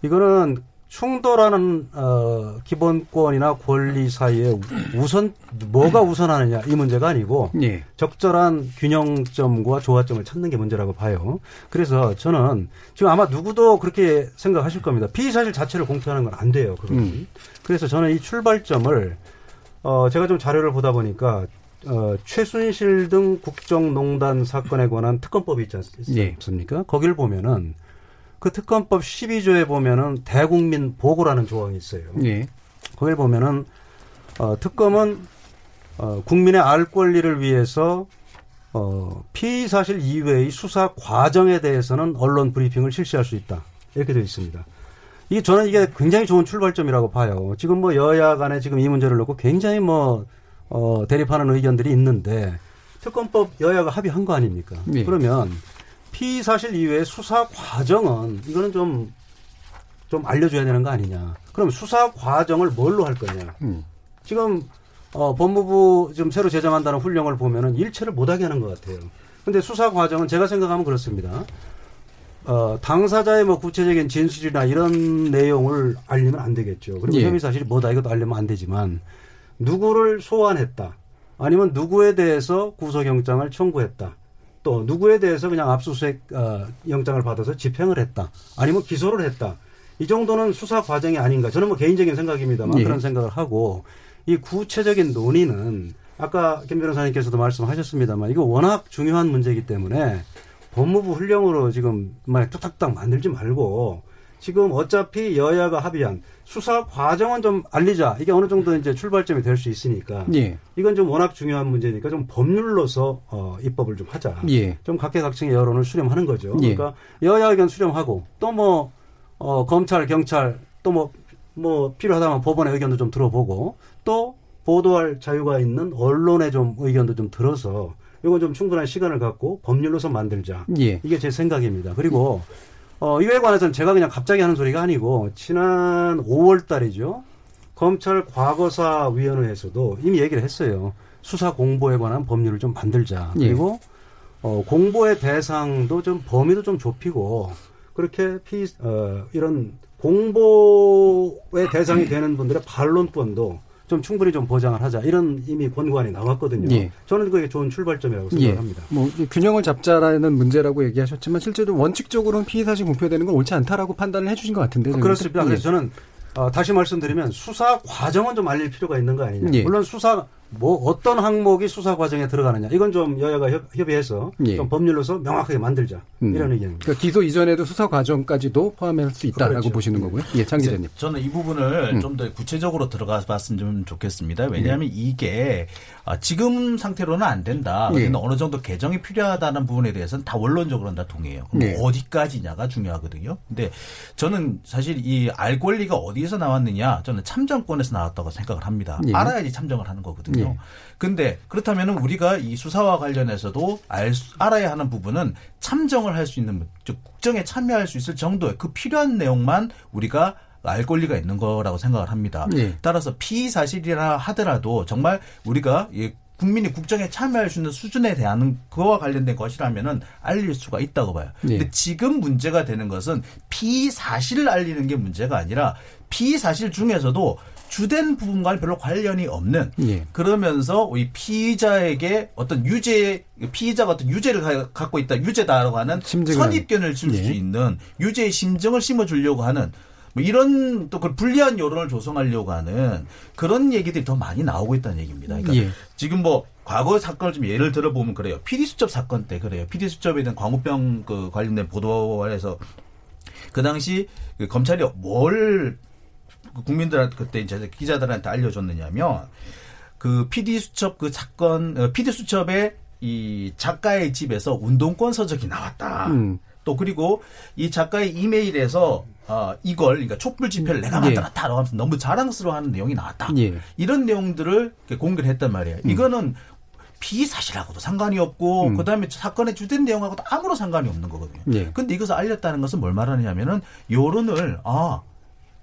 Speaker 8: 이거는 충돌하는 어, 기본권이나 권리 사이에 우선 뭐가 우선하느냐 이 문제가 아니고
Speaker 1: 예.
Speaker 8: 적절한 균형점과 조화점을 찾는 게 문제라고 봐요. 그래서 저는 지금 아마 누구도 그렇게 생각하실 겁니다. 피의 사실 자체를 공표하는 건 안 돼요. 그건.
Speaker 1: 음.
Speaker 8: 그래서 저는 이 출발점을 어 제가 좀 자료를 보다 보니까 어 최순실 등 국정농단 사건에 관한 특검법이 있지 않-
Speaker 1: 예.
Speaker 8: 않습니까? 거기를 보면은 그 특검법 12조에 보면은 대국민 보고라는 조항이 있어요.
Speaker 1: 예.
Speaker 8: 거길 보면은 어, 특검은 어, 국민의 알 권리를 위해서 어, 피의 사실 이외의 수사 과정에 대해서는 언론 브리핑을 실시할 수 있다 이렇게 되어 있습니다. 이게 저는 이게 굉장히 좋은 출발점이라고 봐요. 지금 뭐 여야 간에 지금 이 문제를 놓고 굉장히 뭐 어, 대립하는 의견들이 있는데 특검법 여야가 합의한 거 아닙니까?
Speaker 1: 예.
Speaker 8: 그러면 피의 사실 이외의 수사 과정은 이거는 좀 좀 알려줘야 되는 거 아니냐. 그럼 수사 과정을 뭘로 할 거냐.
Speaker 1: 음.
Speaker 8: 지금 어, 법무부 지금 새로 제정한다는 훈령을 보면은 일체를 못하게 하는 것 같아요. 근데 수사 과정은 제가 생각하면 그렇습니다. 어, 당사자의 뭐 구체적인 진술이나 이런 내용을 알리면 안 되겠죠. 그리고
Speaker 1: 예.
Speaker 8: 혐의 사실이 뭐다 이것도 알리면 안 되지만 누구를 소환했다. 아니면 누구에 대해서 구속영장을 청구했다. 또 누구에 대해서 그냥 압수수색 어, 영장을 받아서 집행을 했다. 아니면 기소를 했다. 이 정도는 수사 과정이 아닌가. 저는 뭐 개인적인 생각입니다만
Speaker 1: 예.
Speaker 8: 그런 생각을 하고 이 구체적인 논의는 아까 김 변호사님께서도 말씀하셨습니다만 이거 워낙 중요한 문제이기 때문에 법무부 훈령으로 지금 막 뚝딱딱 만들지 말고 지금 어차피 여야가 합의한 수사 과정은 좀 알리자. 이게 어느 정도 이제 출발점이 될 수 있으니까
Speaker 1: 예.
Speaker 8: 이건 좀 워낙 중요한 문제니까 좀 법률로서 어, 입법을 좀 하자.
Speaker 1: 예.
Speaker 8: 좀 각계각층의 여론을 수렴하는 거죠.
Speaker 1: 예.
Speaker 8: 그러니까 여야 의견 수렴하고 또뭐 어, 검찰, 경찰 또뭐뭐 필요하다면 법원의 의견도 좀 들어보고 또 보도할 자유가 있는 언론의 좀 의견도 좀 들어서 이건 좀 충분한 시간을 갖고 법률로서 만들자.
Speaker 1: 예.
Speaker 8: 이게 제 생각입니다. 그리고 어, 이거에 관해서는 제가 그냥 갑자기 하는 소리가 아니고 지난 5월 달이죠. 검찰 과거사 위원회에서도 이미 얘기를 했어요. 수사 공보에 관한 법률을 좀 만들자.
Speaker 1: 예.
Speaker 8: 그리고 어, 공보의 대상도 좀 범위도 좀 좁히고 그렇게 피, 어, 이런 공보의 대상이 되는 분들의 반론권도 좀 충분히 좀 보장을 하자. 이런 이미 권고안이 나왔거든요.
Speaker 1: 예.
Speaker 8: 저는 그게 좋은 출발점이라고
Speaker 1: 예.
Speaker 8: 생각합니다.
Speaker 1: 뭐 이게 균형을 잡자라는 문제라고 얘기하셨지만 실제로 원칙적으로는 피의 사실 공표되는 건 옳지 않다라고 판단을 해주신 것 같은데.
Speaker 8: 그렇습니다.
Speaker 1: 예.
Speaker 8: 그래서 저는 어, 다시 말씀드리면 수사 과정은 좀 알릴 필요가 있는 거 아니냐.
Speaker 1: 예.
Speaker 8: 물론 수사 뭐 어떤 항목이 수사 과정에 들어가느냐 이건 좀 여야가 협, 의해서
Speaker 1: 예.
Speaker 8: 좀 법률로서 명확하게 만들자
Speaker 1: 음.
Speaker 8: 이런 의견입니다.
Speaker 1: 그러니까 기소 이전에도 수사 과정까지도 포함할 수 있다라고
Speaker 8: 그렇죠.
Speaker 1: 보시는 거고요. 예, 장 기자님.
Speaker 11: 저는 이 부분을
Speaker 1: 음.
Speaker 11: 좀더 구체적으로 들어가 봤으면 좋겠습니다. 왜냐하면 이게 아, 지금 상태로는 안 된다.
Speaker 1: 예.
Speaker 11: 어느 정도 개정이 필요하다는 부분에 대해서는 다 원론적으로는 다 동의해요. 그럼
Speaker 1: 예.
Speaker 11: 어디까지냐가 중요하거든요. 근데 저는 사실 이 알 권리가 어디에서 나왔느냐 저는 참정권에서 나왔다고 생각을 합니다.
Speaker 1: 예.
Speaker 11: 알아야지 참정을 하는 거거든요.
Speaker 1: 예.
Speaker 11: 근데 그렇다면은 우리가 이 수사와 관련해서도 알 수- 알아야 하는 부분은 참정을 할 수 있는 즉 국정에 참여할 수 있을 정도의 그 필요한 내용만 우리가 알 권리가 있는 거라고 생각을 합니다.
Speaker 1: 예.
Speaker 11: 따라서 피사실이라 하더라도 정말 우리가 이 국민이 국정에 참여할 수 있는 수준에 대한 그와 관련된 것이라면은 알릴 수가 있다고 봐요.
Speaker 1: 예.
Speaker 11: 근데 지금 문제가 되는 것은 피사실을 알리는 게 문제가 아니라 피사실 중에서도 주된 부분과는 별로 관련이 없는
Speaker 1: 예.
Speaker 11: 그러면서 이 피의자에게 어떤 유죄 피의자가 어떤 유죄를 가- 갖고 있다 유죄다라고 하는
Speaker 1: 심증을
Speaker 11: 선입견을 줄수
Speaker 1: 예.
Speaker 11: 있는 유죄의 심정을 심어주려고 하는 뭐 이런 또 그 불리한 여론을 조성하려고 하는 그런 얘기들이 더 많이 나오고 있다는 얘기입니다. 그러니까
Speaker 1: 예.
Speaker 11: 지금 뭐 과거 사건을 좀 예를 들어보면 그래요. PD 수첩 사건 때 그래요. PD 수첩에 대한 광우병 그 관련된 보도에서 그 당시 그 검찰이 뭘 국민들한테 그때 이제 기자들한테 알려줬느냐면 그 PD 수첩 그 사건 어, PD 수첩에 이 작가의 집에서 운동권 서적이 나왔다.
Speaker 1: 음.
Speaker 11: 또 그리고 이 작가의 이메일에서 어, 이걸 그러니까 촛불 집회를 내가
Speaker 1: 예.
Speaker 11: 만들었다라고 하면서 너무 자랑스러워하는 내용이 나왔다.
Speaker 1: 예.
Speaker 11: 이런 내용들을 공개를 했단 말이에요. 이거는 비사실하고도 상관이 없고
Speaker 1: 음.
Speaker 11: 그다음에 사건의 주된 내용하고도 아무런 상관이 없는 거거든요.
Speaker 1: 예.
Speaker 11: 근데 이것을 알렸다는 것은 뭘 말하느냐면은 여론을 아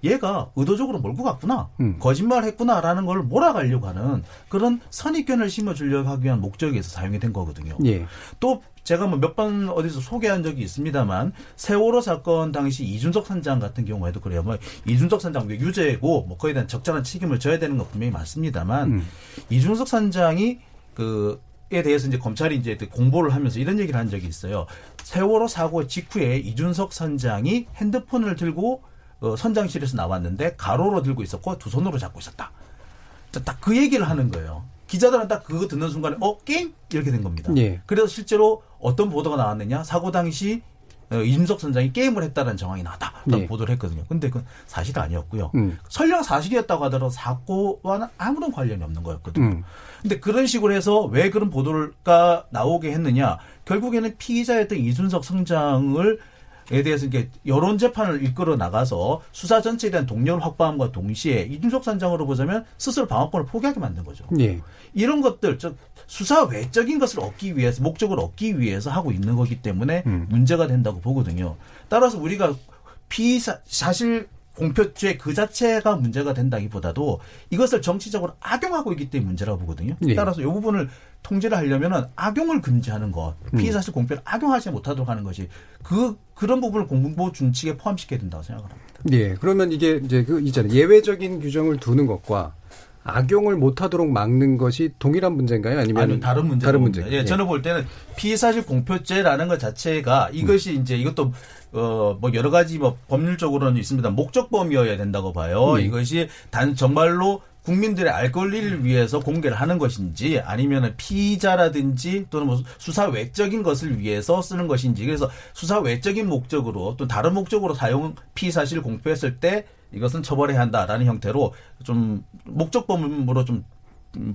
Speaker 11: 얘가 의도적으로 몰고 갔구나
Speaker 1: 음.
Speaker 11: 거짓말 했구나라는 걸 몰아가려고 하는 그런 선입견을 심어주려고 하기 위한 목적에서 사용이 된 거거든요.
Speaker 1: 예.
Speaker 11: 또 제가 뭐 몇 번 어디서 소개한 적이 있습니다만 세월호 사건 당시 이준석 선장 같은 경우에도 그래요. 뭐 이준석 선장 유죄고 뭐 그에 대한 적절한 책임을 져야 되는 건 분명히 맞습니다만
Speaker 1: 음.
Speaker 11: 이준석 선장이 그 에 대해서 이제 검찰이 이제 공보를 하면서 이런 얘기를 한 적이 있어요. 세월호 사고 직후에 이준석 선장이 핸드폰을 들고 어, 선장실에서 나왔는데 가로로 들고 있었고 두 손으로 잡고 있었다. 딱 그 얘기를 하는 거예요. 기자들은 딱 그거 듣는 순간에 어 게임 이렇게 된 겁니다.
Speaker 1: 예.
Speaker 11: 그래서 실제로 어떤 보도가 나왔느냐 사고 당시 어, 이준석 선장이 게임을 했다는 정황이 나왔다.
Speaker 1: 예.
Speaker 11: 보도를 했거든요. 근데 그건 사실이 아니었고요.
Speaker 1: 음.
Speaker 11: 설령 사실이었다고 하더라도 사고와는 아무런 관련이 없는 거였거든요.
Speaker 1: 음.
Speaker 11: 근데 그런 식으로 해서 왜 그런 보도가 나오게 했느냐? 결국에는 피의자였던 이준석 성장을 에 대해서 이게 여론 재판을 이끌어 나가서 수사 전체에 대한 동력을 확보함과 동시에 이준석 선장으로 보자면 스스로 방어권을 포기하게 만든 거죠.
Speaker 1: 예.
Speaker 11: 이런 것들 즉 수사 외적인 것을 얻기 위해서 목적을 얻기 위해서 하고 있는 거기 때문에
Speaker 1: 음.
Speaker 11: 문제가 된다고 보거든요. 따라서 우리가 피사 사실 공표죄 그 자체가 문제가 된다기보다도 이것을 정치적으로 악용하고 있기 때문에 문제라고 보거든요.
Speaker 1: 예.
Speaker 11: 따라서 이 부분을 통제를 하려면은 악용을 금지하는 것, 피의사실 공표를 악용하지 못하도록 하는 것이 그 그런 부분을 공보 준칙에 포함시켜야 된다고 생각을 합니다.
Speaker 1: 예. 그러면 이게 이제 그 있잖아요. 예외적인 규정을 두는 것과 악용을 못하도록 막는 것이 동일한 문제인가요? 아니면
Speaker 11: 아니 다른 문제
Speaker 1: 다른 문제.
Speaker 11: 예, 저는 볼 때는 피의사실 공표죄라는 것 자체가 이것이
Speaker 1: 음.
Speaker 11: 이제 이것도 어뭐 여러 가지 뭐 법률적으로는 있습니다. 목적범위여야 된다고 봐요.
Speaker 1: 네.
Speaker 11: 이것이 단 정말로 국민들의 알 권리를 위해서 공개를 하는 것인지 아니면 피의자라든지 또는 뭐 수사 외적인 것을 위해서 쓰는 것인지 그래서 수사 외적인 목적으로 또 다른 목적으로 사용 피의 사실 공표했을 때 이것은 처벌해야 한다라는 형태로 좀 목적범으로 좀 음,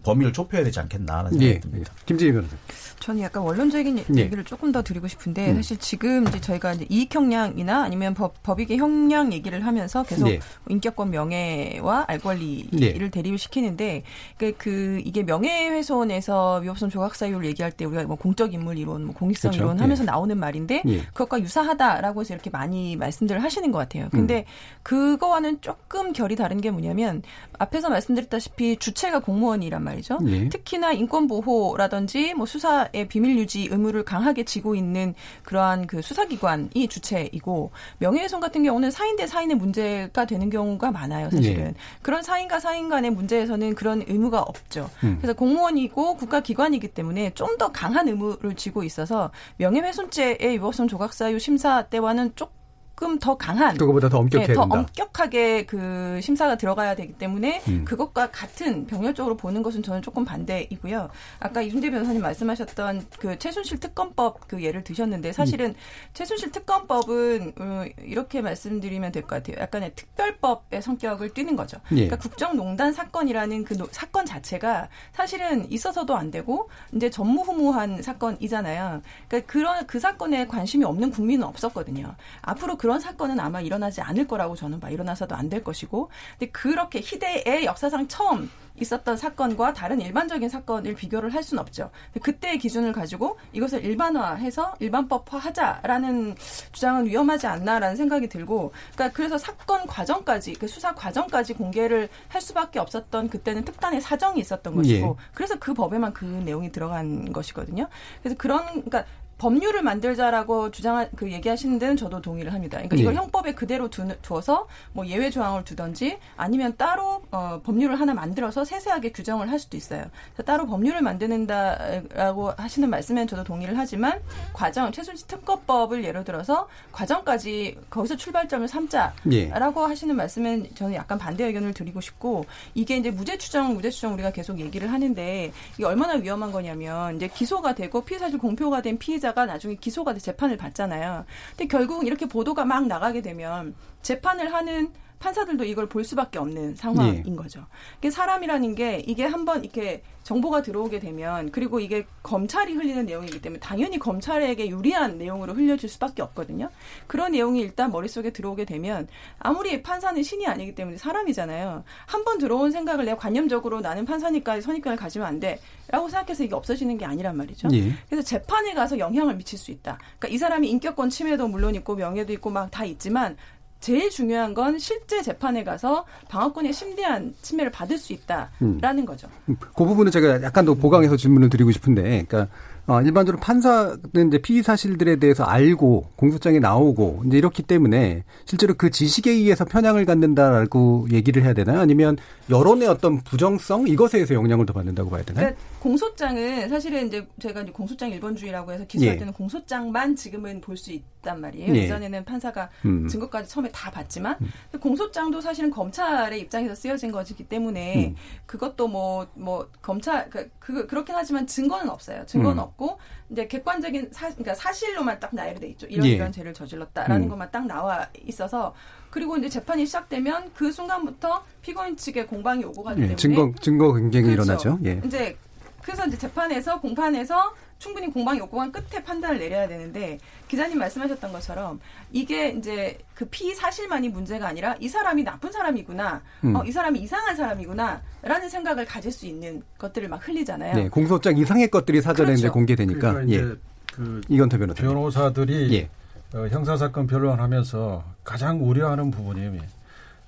Speaker 11: 범위를 좁혀야 되지 않겠나라는 생각이
Speaker 1: 예.
Speaker 11: 듭니다.
Speaker 1: 김지희 변호사.
Speaker 10: 저는 약간 원론적인
Speaker 1: 예.
Speaker 10: 얘기를 조금 더 드리고 싶은데
Speaker 1: 음.
Speaker 10: 사실 지금 이제 저희가 이제 이익 형량이나 아니면 법, 법익의 형량 얘기를 하면서 계속
Speaker 1: 예.
Speaker 10: 인격권 명예와 알 권리를
Speaker 1: 예.
Speaker 10: 대립을 시키는데 그, 그 이게 명예훼손에서 위법성 조각 사유를 얘기할 때 우리가 뭐 공적 인물 이론, 뭐 공익성
Speaker 1: 그렇죠.
Speaker 10: 이론
Speaker 1: 예.
Speaker 10: 하면서 나오는 말인데
Speaker 1: 예.
Speaker 10: 그것과 유사하다라고 해서 이렇게 많이 말씀들을 하시는 것 같아요. 근데
Speaker 1: 음.
Speaker 10: 그거와는 조금 결이 다른 게 뭐냐면 앞에서 말씀드렸다시피 주체가 공무원 이란 말이죠.
Speaker 1: 예.
Speaker 10: 특히나 인권 보호라든지 뭐 수사의 비밀 유지 의무를 강하게 지고 있는 그러한 그 수사기관이 주체이고 명예훼손 같은 경우는 사인 대 사인의 문제가 되는 경우가 많아요, 사실은.
Speaker 1: 예.
Speaker 10: 그런 사인과 사인 간의 문제에서는 그런 의무가 없죠.
Speaker 1: 음.
Speaker 10: 그래서 공무원이고 국가기관이기 때문에 좀 더 강한 의무를 지고 있어서 명예훼손죄의 위법성 조각사유 심사 때와는 좀 조금 더 강한
Speaker 1: 그거보다 더 엄격해야
Speaker 10: 네, 더
Speaker 1: 된다.
Speaker 10: 엄격하게 그 심사가 들어가야 되기 때문에
Speaker 1: 음.
Speaker 10: 그것과 같은 병렬적으로 보는 것은 저는 조금 반대이고요. 아까 이준재 변호사님 말씀하셨던 그 최순실 특검법 그 예를 드셨는데 사실은 최순실 특검법은 어, 이렇게 말씀드리면 될 것 같아요. 약간의 특별법의 성격을 띠는 거죠.
Speaker 1: 예.
Speaker 10: 그러니까 국정농단 사건이라는 그 노- 사건 자체가 사실은 있어서도 안 되고 이제 전무후무한 사건이잖아요. 그러니까 그런 그 사건에 관심이 없는 국민은 없었거든요. 앞으로 그런 사건은 아마 일어나지 않을 거라고 저는 봐. 일어나서도 안 될 것이고. 근데 그렇게 희대의 역사상 처음 있었던 사건과 다른 일반적인 사건을 비교를 할 수는 없죠. 그때의 기준을 가지고 이것을 일반화해서 일반법화하자라는 주장은 위험하지 않나라는 생각이 들고, 그러니까 그래서 사건 과정까지 그 수사 과정까지 공개를 할 수밖에 없었던 그때는 특단의 사정이 있었던 것이고,
Speaker 1: 예.
Speaker 10: 그래서 그 법에만 그 내용이 들어간 것이거든요. 그래서 그런 그러니까 법률을 만들자라고 주장한 그 얘기하시는 데는 저도 동의를 합니다. 그러니까 이걸
Speaker 1: 예.
Speaker 10: 형법에 그대로 두, 두어서 뭐 예외 조항을 두던지 아니면 따로 어, 법률을 하나 만들어서 세세하게 규정을 할 수도 있어요. 따로 법률을 만드는다라고 하시는 말씀엔 저도 동의를 하지만 과정 최순실 특검법을 예로 들어서 과정까지 거기서 출발점을 삼자라고
Speaker 1: 예.
Speaker 10: 하시는 말씀은 저는 약간 반대 의견을 드리고 싶고 이게 이제 무죄 추정 무죄 추정 우리가 계속 얘기를 하는데 이게 얼마나 위험한 거냐면 이제 기소가 되고 피해 사실 공표가 된 피해자 가 나중에 기소가 돼 재판을 받잖아요. 근데 결국 이렇게 보도가 막 나가게 되면 재판을 하는 판사들도 이걸 볼 수밖에 없는 상황인
Speaker 1: 예.
Speaker 10: 거죠. 이게 사람이라는 게 이게 한번 이렇게 정보가 들어오게 되면 그리고 이게 검찰이 흘리는 내용이기 때문에 당연히 검찰에게 유리한 내용으로 흘려질 수밖에 없거든요. 그런 내용이 일단 머릿속에 들어오게 되면 아무리 판사는 신이 아니기 때문에 사람이잖아요. 한 번 들어온 생각을 내가 관념적으로 나는 판사니까 선입견을 가지면 안 돼. 라고 생각해서 이게 없어지는 게 아니란 말이죠.
Speaker 1: 예.
Speaker 10: 그래서 재판에 가서 영향을 미칠 수 있다. 그러니까 이 사람이 인격권 침해도 물론 있고 명예도 있고 막 다 있지만 제일 중요한 건 실제 재판에 가서 방어권의 심대한 침해를 받을 수 있다라는 거죠.
Speaker 1: 그 부분은 제가 약간 더 보강해서 질문을 드리고 싶은데, 그러니까 어, 일반적으로 판사는 이제 피의 사실들에 대해서 알고 공소장에 나오고 이제 이렇기 때문에 실제로 그 지식에 의해서 편향을 갖는다라고 얘기를 해야 되나요? 아니면 여론의 어떤 부정성 이것에 의해서 영향을 더 받는다고 봐야 되나요?
Speaker 10: 그러니까 공소장은 사실은 이제 제가 이제 공소장 1번주의라고 해서 기소할
Speaker 1: 예.
Speaker 10: 때는 공소장만 지금은 볼 수 있단 말이에요.
Speaker 1: 예.
Speaker 10: 예전에는 판사가
Speaker 1: 음.
Speaker 10: 증거까지 처음에 다 봤지만 근데 공소장도 사실은 검찰의 입장에서 쓰여진 것이기 때문에
Speaker 1: 음.
Speaker 10: 그것도 뭐뭐 검찰 그, 그 그렇긴 하지만 증거는 없어요. 증거는
Speaker 1: 음.
Speaker 10: 없고 이제 객관적인 사 그러니까 사실로만 딱 나열이 돼 있죠. 이런
Speaker 1: 예.
Speaker 10: 이런 죄를 저질렀다라는
Speaker 1: 음.
Speaker 10: 것만 딱 나와 있어서 그리고 이제 재판이 시작되면 그 순간부터 피고인 측에 공방이 오고 가기
Speaker 1: 예,
Speaker 10: 때문에
Speaker 1: 증거 증거 경쟁이
Speaker 10: 그렇죠.
Speaker 1: 일어나죠. 예.
Speaker 10: 이제 그래서 이제 재판에서 공판에서 충분히 공방이 오고간 끝에 판단을 내려야 되는데 기자님 말씀하셨던 것처럼 이게 이제 그 피의 사실만이 문제가 아니라 이 사람이 나쁜 사람이구나,
Speaker 1: 음.
Speaker 10: 어, 이 사람이 이상한 사람이구나라는 생각을 가질 수 있는 것들을 막 흘리잖아요.
Speaker 1: 네, 공소장 이상의 것들이 사전에
Speaker 10: 그렇죠.
Speaker 1: 이제 공개되니까
Speaker 9: 그러니까 이제
Speaker 1: 예.
Speaker 9: 그
Speaker 1: 이건태 변호사.
Speaker 9: 변호사들이
Speaker 1: 예.
Speaker 9: 어, 형사사건 변론하면서 가장 우려하는 부분이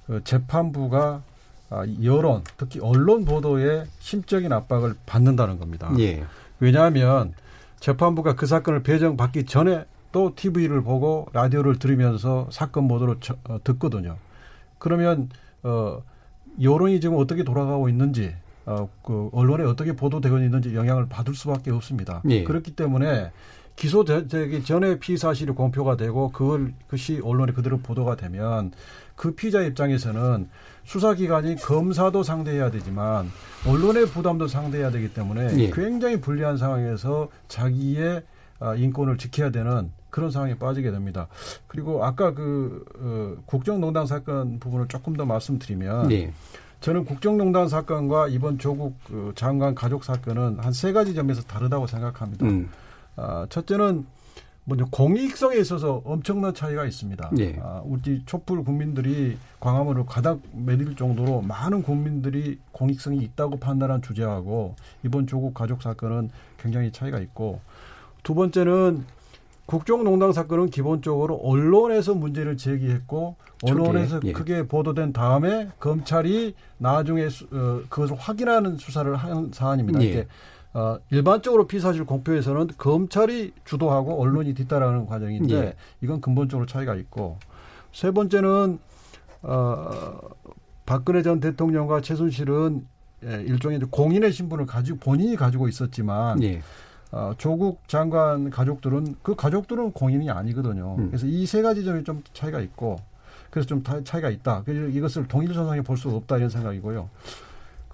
Speaker 9: 그 재판부가 아, 여론, 특히 언론 보도에 심적인 압박을 받는다는 겁니다.
Speaker 1: 예.
Speaker 9: 왜냐하면 재판부가 그 사건을 배정받기 전에 또 TV를 보고 라디오를 들으면서 사건 보도를 저- 어, 듣거든요. 그러면 어 여론이 지금 어떻게 돌아가고 있는지 어, 그 언론에 어떻게 보도되고 있는지 영향을 받을 수밖에 없습니다.
Speaker 1: 예.
Speaker 9: 그렇기 때문에 기소되기 전에 피의 사실이 공표가 되고 그걸 그것이 언론에 그대로 보도가 되면 그 피자 입장에서는 수사기관이 검사도 상대해야 되지만 언론의 부담도 상대해야 되기 때문에
Speaker 1: 예.
Speaker 9: 굉장히 불리한 상황에서 자기의 아, 인권을 지켜야 되는 그런 상황에 빠지게 됩니다. 그리고 아까 그 어, 국정농단 사건 부분을 조금 더 말씀드리면
Speaker 1: 예.
Speaker 9: 저는 국정농단 사건과 이번 조국 그 장관 가족 사건은 한 세 가지 점에서 다르다고 생각합니다.
Speaker 1: 음.
Speaker 9: 아, 첫째는 먼저 공익성에 있어서 엄청난 차이가 있습니다.
Speaker 1: 예.
Speaker 9: 아, 우리 촛불 국민들이 광화문을 가닥 매릴 정도로 많은 국민들이 공익성이 있다고 판단한 주제하고 이번 조국 가족 사건은 굉장히 차이가 있고 두 번째는 국정농단 사건은 기본적으로 언론에서 문제를 제기했고 언론에서
Speaker 1: 예.
Speaker 9: 크게 보도된 다음에 검찰이 나중에 수, 어, 그것을 확인하는 수사를 한 사안입니다.
Speaker 1: 예.
Speaker 9: 어, 일반적으로 피사실 공표에서는 검찰이 주도하고 언론이 뒤따라가는 과정인데
Speaker 1: 예.
Speaker 9: 이건 근본적으로 차이가 있고 세 번째는 어, 박근혜 전 대통령과 최순실은 예, 일종의 공인의 신분을 가지고 본인이 가지고 있었지만
Speaker 1: 예.
Speaker 9: 어, 조국 장관 가족들은 그 가족들은 공인이 아니거든요.
Speaker 1: 음.
Speaker 9: 그래서 이 세 가지 점이 좀 차이가 있고 그래서 좀 다- 차이가 있다. 그래서 이것을 동일 선상에 볼 수 없다 이런 생각이고요.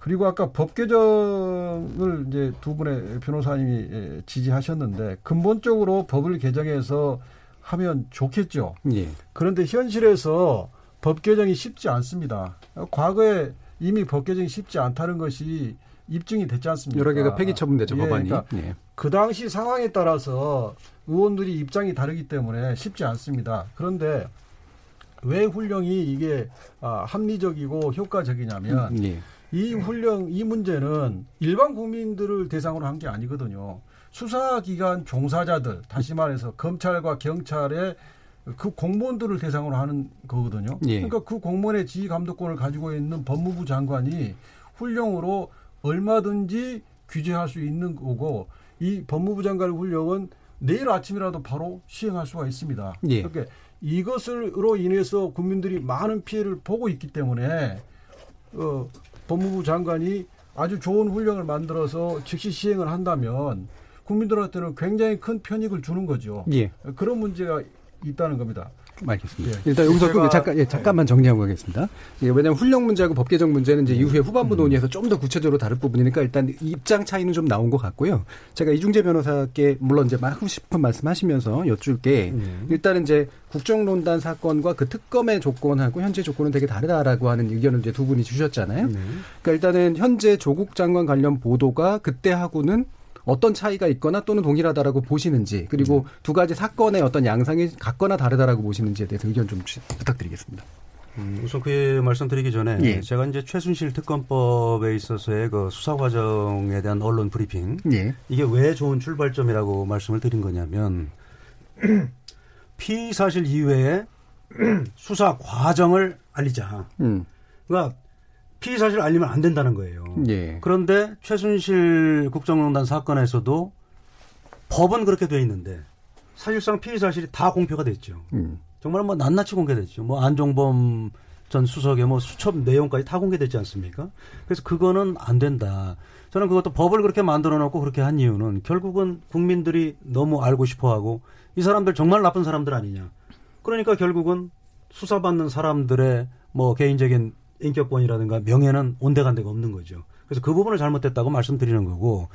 Speaker 9: 그리고 아까 법 개정을 이제 두 분의 변호사님이 예, 지지하셨는데 근본적으로 법을 개정해서 하면 좋겠죠.
Speaker 1: 예.
Speaker 9: 그런데 현실에서 법 개정이 쉽지 않습니다. 과거에 이미 법 개정이 쉽지 않다는 것이 입증이 됐지 않습니까?
Speaker 1: 여러 개가 폐기 처분되죠,
Speaker 9: 예,
Speaker 1: 법안이.
Speaker 9: 그러니까
Speaker 1: 예.
Speaker 9: 그 당시 상황에 따라서 의원들이 입장이 다르기 때문에 쉽지 않습니다. 그런데 왜 훈령이 이게 아, 합리적이고 효과적이냐면
Speaker 1: 음, 예.
Speaker 9: 이 훈령 이 문제는 일반 국민들을 대상으로 한 게 아니거든요. 수사기관 종사자들 다시 말해서 검찰과 경찰의 그 공무원들을 대상으로 하는 거거든요.
Speaker 1: 예.
Speaker 9: 그러니까 그 공무원의 지휘 감독권을 가지고 있는 법무부 장관이 훈령으로 얼마든지 규제할 수 있는 거고 이 법무부 장관의 훈령은 내일 아침이라도 바로 시행할 수가 있습니다.
Speaker 1: 예.
Speaker 9: 그러니까 이것으로 인해서 국민들이 많은 피해를 보고 있기 때문에 어, 법무부 장관이 아주 좋은 훈령을 만들어서 즉시 시행을 한다면 국민들한테는 굉장히 큰 편익을 주는 거죠.
Speaker 1: 예.
Speaker 9: 그런 문제가 있다는 겁니다.
Speaker 1: 알겠습니다.
Speaker 9: 예.
Speaker 1: 일단 여기서
Speaker 9: 제가-
Speaker 1: 그 잠깐 예, 잠깐만 정리하고 가겠습니다. 예, 왜냐하면 훈령 문제하고 법 개정 문제는 이제 이후에 후반부 논의에서 좀 더 구체적으로 다룰 부분이니까 일단 입장 차이는 좀 나온 것 같고요. 제가 이중재 변호사께 물론 이제 하고 싶은 말씀하시면서 여쭐게 일단은 이제 국정농단 사건과 그 특검의 조건하고 현재 조건은 되게 다르다라고 하는 의견을 이제 두 분이 주셨잖아요. 그러니까 일단은 현재 조국 장관 관련 보도가 그때하고는 어떤 차이가 있거나 또는 동일하다라고 보시는지 그리고 두 가지 사건의 어떤 양상이 같거나 다르다라고 보시는지에 대해서 의견 좀 주- 부탁드리겠습니다.
Speaker 8: 음, 우선 그 말씀드리기 전에
Speaker 1: 예.
Speaker 8: 제가 이제 최순실 특검법에 있어서의 그 수사 과정에 대한 언론 브리핑
Speaker 1: 예.
Speaker 8: 이게 왜 좋은 출발점이라고 말씀을 드린 거냐면 *clears throat* 피의 사실 이외에 *clears throat* 수사 과정을 알리자.
Speaker 1: 음.
Speaker 8: 그러니까 피의 사실을 알리면 안 된다는 거예요.
Speaker 1: 예.
Speaker 8: 그런데 최순실 국정농단 사건에서도 법은 그렇게 돼 있는데 사실상 피의 사실이 다 공표가 됐죠.
Speaker 1: 음.
Speaker 8: 정말 뭐 낱낱이 공개됐죠. 뭐 안종범 전 수석의 뭐 수첩 내용까지 다 공개됐지 않습니까? 그래서 그거는 안 된다. 저는 그것도 법을 그렇게 만들어 놓고 그렇게 한 이유는 결국은 국민들이 너무 알고 싶어 하고 이 사람들 정말 나쁜 사람들 아니냐. 그러니까 결국은 수사받는 사람들의 뭐 개인적인 인격권이라든가 명예는 온데간데가 없는 거죠. 그래서 그 부분을 잘못됐다고 말씀드리는 거고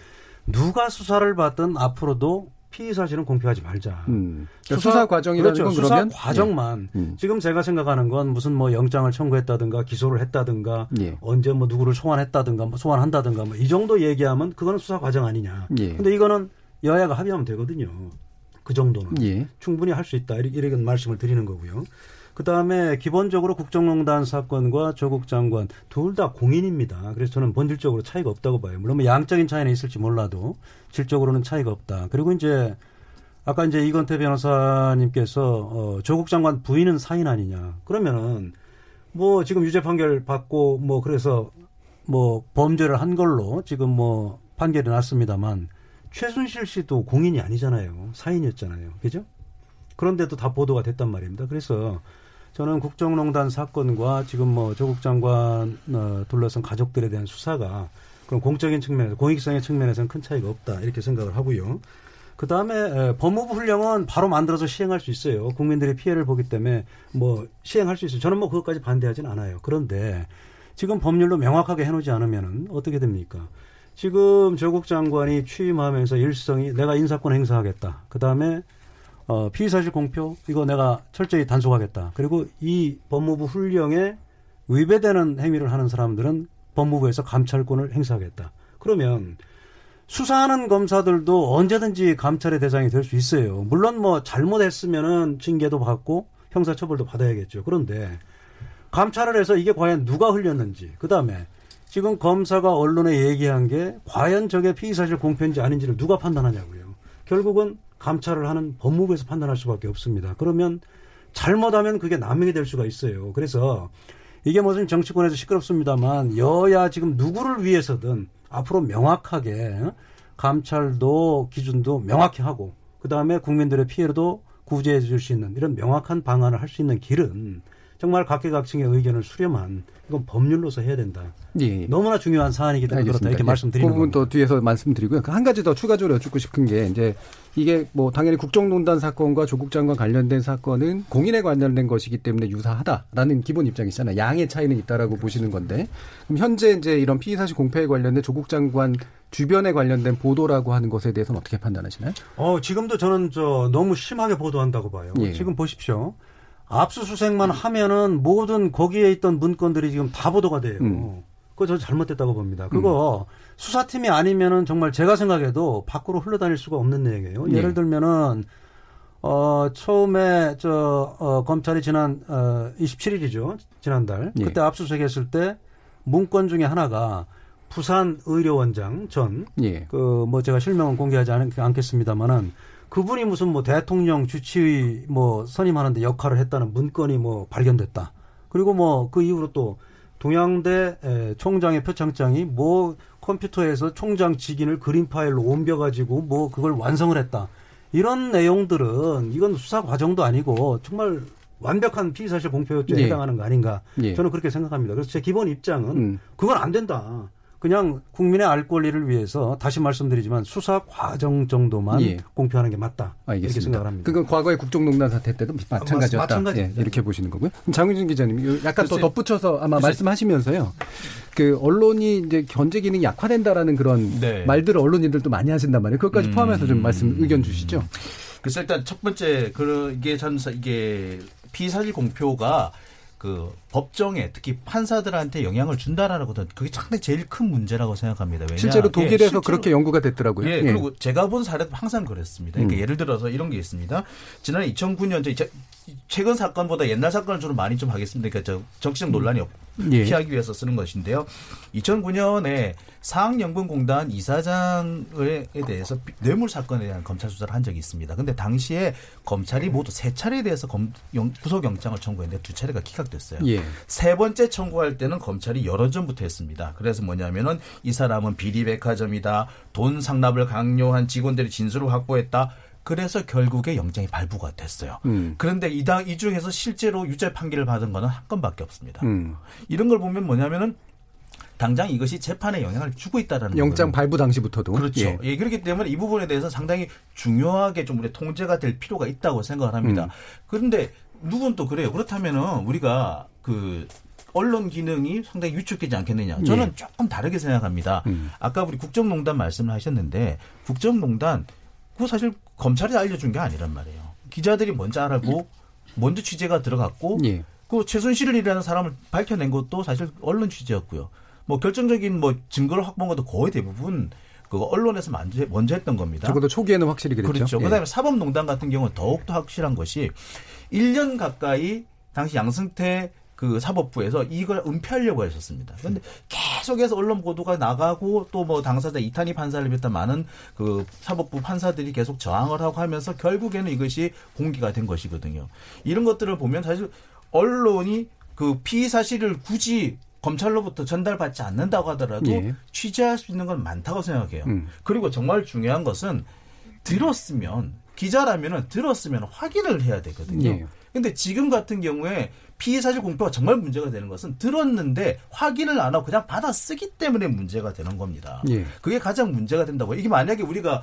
Speaker 8: 누가 수사를 받든 앞으로도 피의 사실은 공표하지 말자.
Speaker 1: 음. 그러니까 수사 과정이라는
Speaker 8: 그렇죠.
Speaker 1: 건
Speaker 8: 수사
Speaker 1: 그러면?
Speaker 8: 과정만
Speaker 1: 예. 음.
Speaker 8: 지금 제가 생각하는 건 무슨 뭐 영장을 청구했다든가 기소를 했다든가
Speaker 1: 예.
Speaker 8: 언제 뭐 누구를 소환했다든가 뭐 소환한다든가 뭐 이 정도 얘기하면 그거는 수사 과정 아니냐.
Speaker 1: 예.
Speaker 8: 근데 이거는 여야가 합의하면 되거든요. 그 정도는
Speaker 1: 예. 충분히
Speaker 8: 충분히 할 수 있다 이렇게, 이렇게 말씀을 드리는 거고요. 그 다음에 기본적으로 국정농단 사건과 조국 장관 둘 다 공인입니다. 그래서 저는 본질적으로 차이가 없다고 봐요. 물론 뭐 양적인 차이는 있을지 몰라도 질적으로는 차이가 없다. 그리고 이제 아까 이제 이건태 변호사님께서 어, 조국 장관 부인은 사인 아니냐. 그러면은 뭐 지금 유죄 판결 받고 뭐 그래서 뭐 범죄를 한 걸로 지금 뭐 판결이 났습니다만 최순실 씨도 공인이 아니잖아요. 사인이었잖아요. 그죠? 그런데도 다 보도가 됐단 말입니다. 그래서 저는 국정농단 사건과 지금 뭐 조국 장관 어, 둘러싼 가족들에 대한 수사가 그런 공적인 측면에서 공익성의 측면에서는 큰 차이가 없다 이렇게 생각을 하고요. 그 다음에 법무부 훈령은 바로 만들어서 시행할 수 있어요. 국민들이 피해를 보기 때문에 뭐 시행할 수 있어요. 저는 뭐 그것까지 반대하진 않아요. 그런데 지금 법률로 명확하게 해놓지 않으면은 어떻게 됩니까? 지금 조국 장관이 취임하면서 일성이 내가 인사권 행사하겠다. 그 다음에 어, 피의사실 공표 이거 내가 철저히 단속하겠다. 그리고 이 법무부 훈령에 위배되는 행위를 하는 사람들은 법무부에서 감찰권을 행사하겠다. 그러면 수사하는 검사들도 언제든지 감찰의 대상이 될 수 있어요. 물론 뭐 잘못했으면은 징계도 받고 형사처벌도 받아야겠죠. 그런데 감찰을 해서 이게 과연 누가 흘렸는지, 그 다음에 지금 검사가 언론에 얘기한 게 과연 저게 피의사실 공표인지 아닌지를 누가 판단하냐고요. 결국은 감찰을 하는 법무부에서 판단할 수밖에 없습니다. 그러면 잘못하면 그게 남용이 될 수가 있어요. 그래서 이게 무슨 정치권에서 시끄럽습니다만 여야 지금 누구를 위해서든 앞으로 명확하게 감찰도 기준도 명확히 하고 그 다음에 국민들의 피해도 구제해 줄 수 있는 이런 명확한 방안을 할 수 있는 길은 정말 각계각층의 의견을 수렴한 이건 법률로서 해야 된다.
Speaker 1: 예.
Speaker 8: 너무나 중요한 사안이기 때문에 그렇다 이렇게
Speaker 1: 예.
Speaker 8: 말씀드리는
Speaker 1: 그 부분. 또 뒤에서 말씀드리고요. 그한 가지 더 추가적으로 여쭙고 싶은 게 이제 이게 뭐 당연히 국정농단 사건과 조국 장관 관련된 사건은 공인에 관련된 것이기 때문에 유사하다라는 기본 입장이잖아요. 양의 차이는 있다라고 보시는 건데 그럼 현재 이제 이런 피의 사실 공표에 관련된 조국 장관 주변에 관련된 보도라고 하는 것에 대해서는 어떻게 판단하시나요?
Speaker 8: 어, 지금도 저는 저 너무 심하게 보도한다고 봐요.
Speaker 1: 예.
Speaker 8: 지금 보십시오. 압수수색만 하면은 모든 거기에 있던 문건들이 지금 다 보도가 돼요.
Speaker 1: 음.
Speaker 8: 그거 저 잘못됐다고 봅니다. 그거 수사팀이 아니면은 정말 제가 생각해도 밖으로 흘러다닐 수가 없는 내용이에요.
Speaker 1: 예.
Speaker 8: 예를 들면은 어 처음에 저 어, 검찰이 지난 어 27일이죠. 지난달
Speaker 1: 예.
Speaker 8: 그때 압수수색했을 때 문건 중에 하나가 부산 의료원장 전
Speaker 1: 예.
Speaker 8: 그뭐 제가 실명은 공개하지 않, 않겠습니다만은 그분이 무슨 뭐 대통령 주치의 뭐 선임하는데 역할을 했다는 문건이 뭐 발견됐다. 그리고 뭐 그 이후로 또 동양대 에, 총장의 표창장이 뭐 컴퓨터에서 총장 직인을 그림 파일로 옮겨가지고 뭐 그걸 완성을 했다. 이런 내용들은 이건 수사 과정도 아니고 정말 완벽한 피의사실 공표죄에
Speaker 1: 예.
Speaker 8: 해당하는 거 아닌가.
Speaker 1: 예.
Speaker 8: 저는 그렇게 생각합니다. 그래서 제 기본 입장은
Speaker 1: 음.
Speaker 8: 그건 안 된다. 그냥 국민의 알 권리를 위해서 다시 말씀드리지만 수사 과정 정도만
Speaker 1: 예.
Speaker 8: 공표하는 게 맞다. 이렇게
Speaker 1: 알겠습니다.
Speaker 8: 생각을 합니다.
Speaker 1: 그건 과거의 국정농단 사태 때도 마찬가지였다.
Speaker 8: 마찬가지입니다.
Speaker 1: 예, 이렇게 보시는 거고요. 장윤진 기자님, 약간 더
Speaker 11: 글쎄-
Speaker 1: 덧붙여서 아마
Speaker 11: 글쎄-
Speaker 1: 말씀하시면서요. 그 언론이 이제 견제 기능이 약화된다라는 그런
Speaker 11: 네.
Speaker 1: 말들을 언론인들도 많이 하신단 말이에요. 그것까지
Speaker 11: 음.
Speaker 1: 포함해서 좀 말씀 의견 주시죠.
Speaker 11: 그래서 일단 첫 번째 그 이게 전 이게 피사실 공표가 그 법정에 특히 판사들한테 영향을 준다라는 것은 그게 상당히 제일 큰 문제라고 생각합니다. 왜냐
Speaker 1: 실제로
Speaker 11: 예,
Speaker 1: 독일에서
Speaker 11: 실제로
Speaker 1: 그렇게 연구가 됐더라고요.
Speaker 11: 예, 그리고 제가 본 사례도 항상 그랬습니다. 그러니까
Speaker 1: 음.
Speaker 11: 예를 들어서 이런 게 있습니다. 지난해 2009년 저 이제 최근 사건보다 옛날 사건을 좀 많이 좀 하겠습니다. 그러니까 저 정치적 논란이 없,
Speaker 1: 예.
Speaker 11: 피하기 위해서 쓰는 것인데요. 2009년에 사학연금공단 이사장에 대해서 뇌물 사건에 대한 검찰 수사를 한 적이 있습니다. 근데 당시에 검찰이 모두 세 차례에 대해서 검, 영- 구속영장을 청구했는데 두 차례가 기각됐어요.
Speaker 1: 예.
Speaker 11: 세 번째 청구할 때는 검찰이 여러 전부터 했습니다. 그래서 뭐냐면은 이 사람은 비리백화점이다. 돈 상납을 강요한 직원들이 진술을 확보했다. 그래서 결국에 영장이 발부가 됐어요.
Speaker 1: 음.
Speaker 11: 그런데 이, 당, 이 중에서 실제로 유죄 판결을 받은 거는 한 건밖에 없습니다.
Speaker 1: 음.
Speaker 11: 이런 걸 보면 뭐냐면은 당장 이것이 재판에 영향을 주고 있다라는
Speaker 1: 영장
Speaker 11: 거거든요.
Speaker 1: 발부 당시부터도.
Speaker 11: 그렇죠.
Speaker 1: 예.
Speaker 11: 예. 그렇기 때문에 이 부분에 대해서 상당히 중요하게 좀 우리 통제가 될 필요가 있다고 생각을 합니다.
Speaker 1: 음.
Speaker 11: 그런데 누군 또 그래요. 그렇다면은 우리가 그 언론 기능이 상당히 위축되지 않겠느냐. 저는
Speaker 1: 예.
Speaker 11: 조금 다르게 생각합니다.
Speaker 1: 음.
Speaker 11: 아까 우리 국정농단 말씀을 하셨는데 국정농단 그거 사실 검찰이 알려준 게 아니란 말이에요. 기자들이 먼저 알고 먼저 취재가 들어갔고
Speaker 1: 예.
Speaker 11: 그 최순실이라는 사람을 밝혀낸 것도 사실 언론 취재였고요. 뭐 결정적인 뭐 증거를 확보한 것도 거의 대부분 그 언론에서 먼저, 먼저 했던 겁니다.
Speaker 1: 적어도 초기에는 확실히 그랬죠.
Speaker 11: 그렇죠.
Speaker 1: 예.
Speaker 11: 그다음에 사법농단 같은 경우는 더욱더 확실한 것이 1년 가까이 당시 양승태 그 사법부에서 이걸 은폐하려고 했었습니다. 그런데 계속해서 언론 보도가 나가고 또 뭐 당사자 이탄희 판사를 비롯한 많은 그 사법부 판사들이 계속 저항을 하고 하면서 결국에는 이것이 공개가 된 것이거든요. 이런 것들을 보면 사실 언론이 그 피의 사실을 굳이 검찰로부터 전달받지 않는다고 하더라도
Speaker 1: 예.
Speaker 11: 취재할 수 있는 건 많다고 생각해요.
Speaker 1: 음.
Speaker 11: 그리고 정말 중요한 것은 들었으면 기자라면은 들었으면 확인을 해야 되거든요.
Speaker 1: 예.
Speaker 11: 근데 지금 같은 경우에 피의 사실 공표가 정말 문제가 되는 것은 들었는데 확인을 안 하고 그냥 받아 쓰기 때문에 문제가 되는 겁니다.
Speaker 1: 예.
Speaker 11: 그게 가장 문제가 된다고. 이게 만약에 우리가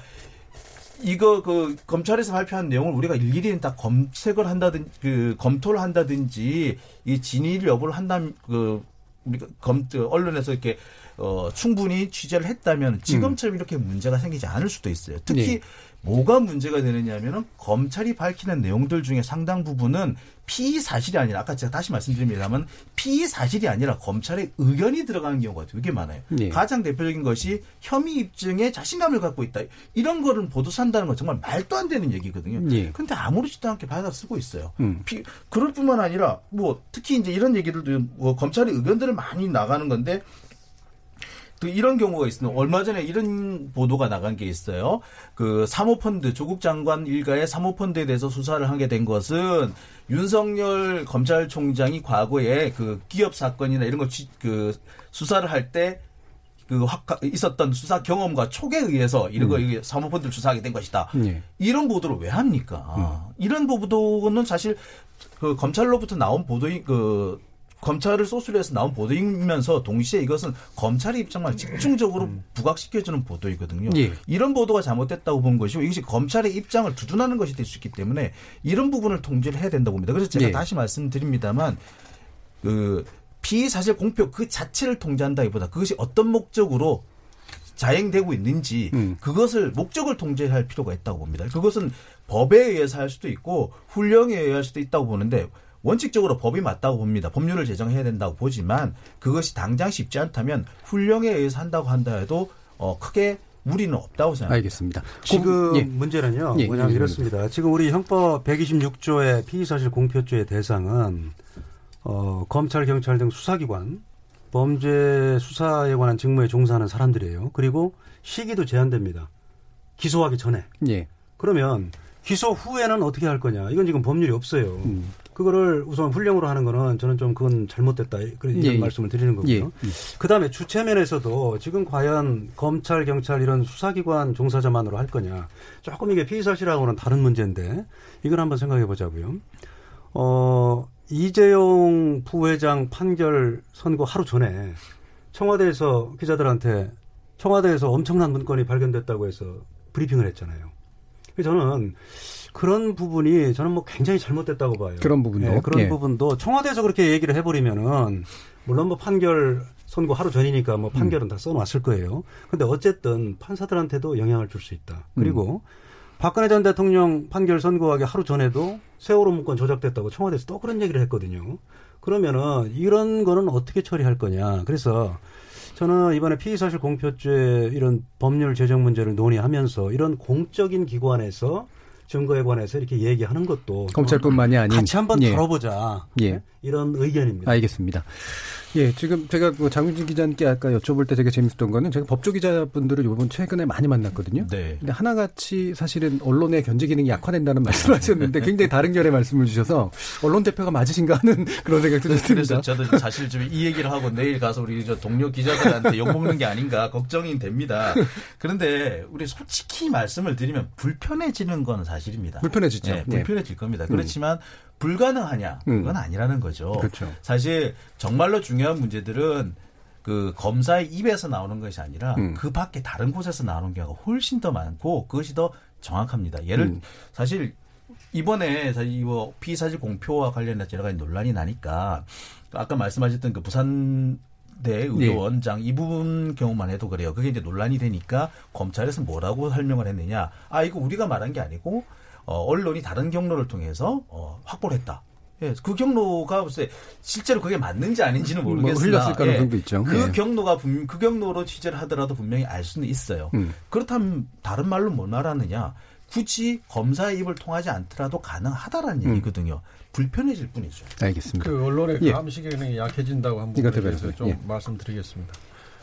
Speaker 11: 이거 그 검찰에서 발표한 내용을 우리가 일일이 다 검색을 한다든지 그 검토를 한다든지 이 진위 여부를 한다면 그 우리가 검그 언론에서 이렇게 어 충분히 취재를 했다면 지금처럼 이렇게 문제가 생기지 않을 수도 있어요. 특히
Speaker 1: 네.
Speaker 11: 뭐가 문제가 되느냐면은 검찰이 밝히는 내용들 중에 상당 부분은 피의 사실이 아니라 아까 제가 다시 말씀드립니다만 피의 사실이 아니라 검찰의 의견이 들어가는 경우가 되게 많아요.
Speaker 1: 네.
Speaker 11: 가장 대표적인 것이 혐의 입증에 자신감을 갖고 있다. 이런 거를 보도한다는 건 정말 말도 안 되는 얘기거든요.
Speaker 1: 예.
Speaker 11: 근데 아무렇지도 않게 받아 쓰고 있어요.
Speaker 1: 음.
Speaker 11: 피- 그럴 뿐만 아니라 뭐 특히 이제 이런 얘기들도 뭐 검찰의 의견들을 많이 나가는 건데 또 이런 경우가 있습니다. 얼마 전에 이런 보도가 나간 게 있어요. 그 사모펀드 조국 장관 일가의 사모펀드에 대해서 수사를 하게 된 것은 윤석열 검찰총장이 과거에 그 기업 사건이나 이런 거그 수사를 할때그 확, 있었던 수사 경험과 촉에 의해서 이런 거
Speaker 1: 음.
Speaker 11: 사모펀드를 수사하게 된 것이다.
Speaker 1: 예.
Speaker 11: 이런 보도를 왜 합니까? 이런 보도는 사실 그 검찰로부터 나온 보도인 그 검찰을 소스로 해서 나온 보도이면서 동시에 이것은 검찰의 입장만 집중적으로 부각시켜주는 보도이거든요.
Speaker 1: 예.
Speaker 11: 이런 보도가 잘못됐다고 본 것이고 이것이 검찰의 입장을 두둔하는 것이 될 수 있기 때문에 이런 부분을 통제를 해야 된다고 봅니다. 그래서 제가
Speaker 1: 예.
Speaker 11: 다시 말씀드립니다만 그 피의 사실 공표 그 자체를 통제한다기보다 그것이 어떤 목적으로 자행되고 있는지
Speaker 1: 음.
Speaker 11: 그것을 목적을 통제할 필요가 있다고 봅니다. 그것은 법에 의해서 할 수도 있고 훈령에 의할 수도 있다고 보는데 원칙적으로 법이 맞다고 봅니다. 법률을 제정해야 된다고 보지만 그것이 당장 쉽지 않다면 훈령에 의해서 한다고 한다 해도 어, 크게 무리는 없다고 생각합니다.
Speaker 1: 알겠습니다.
Speaker 8: 지금
Speaker 1: 예.
Speaker 8: 문제는요.
Speaker 1: 예,
Speaker 8: 뭐냐면
Speaker 1: 예,
Speaker 8: 이렇습니다. 지금 우리 형법 126조의 피의사실 공표죄의 대상은 어, 검찰, 경찰 등 수사기관 범죄 수사에 관한 직무에 종사하는 사람들이에요. 그리고 시기도 제한됩니다. 기소하기 전에.
Speaker 1: 예.
Speaker 8: 그러면 기소 후에는 어떻게 할 거냐? 이건 지금 법률이 없어요.
Speaker 1: 음.
Speaker 8: 그거를 우선 훈령으로 하는 거는 저는 좀 그건 잘못됐다. 그런
Speaker 1: 예, 예.
Speaker 8: 말씀을 드리는 거고요.
Speaker 1: 예.
Speaker 8: 그 다음에 주체면에서도 지금 과연 검찰, 경찰 이런 수사기관 종사자만으로 할 거냐. 조금 이게 피의 사실하고는 다른 문제인데 이걸 한번 생각해 보자고요. 어, 이재용 부회장 판결 선고 하루 전에 청와대에서 기자들한테 청와대에서 엄청난 문건이 발견됐다고 해서 브리핑을 했잖아요. 저는 그런 부분이 저는 뭐 굉장히 잘못됐다고 봐요.
Speaker 1: 그런 부분도?
Speaker 8: 예, 그런
Speaker 1: 예.
Speaker 8: 부분도 청와대에서 그렇게 얘기를 해버리면은 물론 뭐 판결 선고 하루 전이니까 뭐 판결은 다 써놨을 거예요. 근데 어쨌든 판사들한테도 영향을 줄 수 있다. 그리고 박근혜 전 대통령 판결 선고하기 하루 전에도 세월호 문건 조작됐다고 청와대에서 또 그런 얘기를 했거든요. 그러면은 이런 거는 어떻게 처리할 거냐. 그래서 저는 이번에 피의사실 공표죄 이런 법률 제정 문제를 논의하면서 이런 공적인 기관에서 증거에 관해서 이렇게 얘기하는 것도
Speaker 1: 검찰뿐만이 아닌
Speaker 8: 같이 한번
Speaker 1: 예.
Speaker 8: 다뤄보자
Speaker 1: 예.
Speaker 8: 이런 의견입니다.
Speaker 1: 알겠습니다. 예, 지금 제가 그 장윤진 기자님께 아까 여쭤볼 때 되게 재밌었던 거는 제가 법조 기자분들을 요번 최근에 많이 만났거든요.
Speaker 11: 네.
Speaker 1: 근데 하나같이 사실은 언론의 견제 기능이 약화된다는 *laughs* 말씀을 하셨는데 굉장히 다른 결의 말씀을 주셔서 언론 대표가 맞으신가 하는 *laughs* 그런 생각도 좀
Speaker 11: 그래서
Speaker 1: 듭니다.
Speaker 11: 저도 사실 좀이 얘기를 하고 내일 가서 우리 저 동료 기자들한테 욕먹는 게 아닌가 걱정이 됩니다. 그런데 우리 솔직히 말씀을 드리면 불편해지는 건 사실입니다.
Speaker 1: 불편해지죠.
Speaker 11: 네,
Speaker 1: 예.
Speaker 11: 불편해질 겁니다. 그렇지만 불가능하냐? 그건
Speaker 1: 음.
Speaker 11: 아니라는 거죠.
Speaker 1: 그렇죠.
Speaker 11: 사실 정말로 중요한 문제들은 그 검사의 입에서 나오는 것이 아니라
Speaker 1: 음.
Speaker 11: 그 밖에 다른 곳에서 나오는 경우가 훨씬 더 많고 그것이 더 정확합니다. 예를
Speaker 1: 음.
Speaker 11: 사실 이번에 사실 이거 피의사실 공표와 관련해서 여러 가지 논란이 나니까 아까 말씀하셨던 그 부산 대 의료원장 이 부분 경우만 해도 그래요. 그게 이제 논란이 되니까 검찰에서 뭐라고 설명을 했느냐. 아 이거 우리가 말한 게 아니고 어, 언론이 다른 경로를 통해서 어, 확보를 했다. 예, 그 경로가 글쎄 실제로 그게 맞는지 아닌지는
Speaker 1: 뭐
Speaker 11: 모르겠으나
Speaker 1: 흘렸을 가능성도 있죠.
Speaker 11: 그
Speaker 1: 예.
Speaker 11: 경로가 분, 그 경로로 취재를 하더라도 분명히 알 수는 있어요.
Speaker 1: 음.
Speaker 11: 그렇다면 다른 말로 뭐 말하느냐? 굳이 검사의 입을 통하지 않더라도 가능하다라는
Speaker 1: 음.
Speaker 11: 얘기거든요. 불편해질 뿐이죠.
Speaker 1: 알겠습니다.
Speaker 9: 그 언론의
Speaker 1: 예.
Speaker 9: 감시 기능이 약해진다고 한
Speaker 1: 이거
Speaker 9: 부분에 대해서. 좀
Speaker 1: 예.
Speaker 9: 말씀드리겠습니다.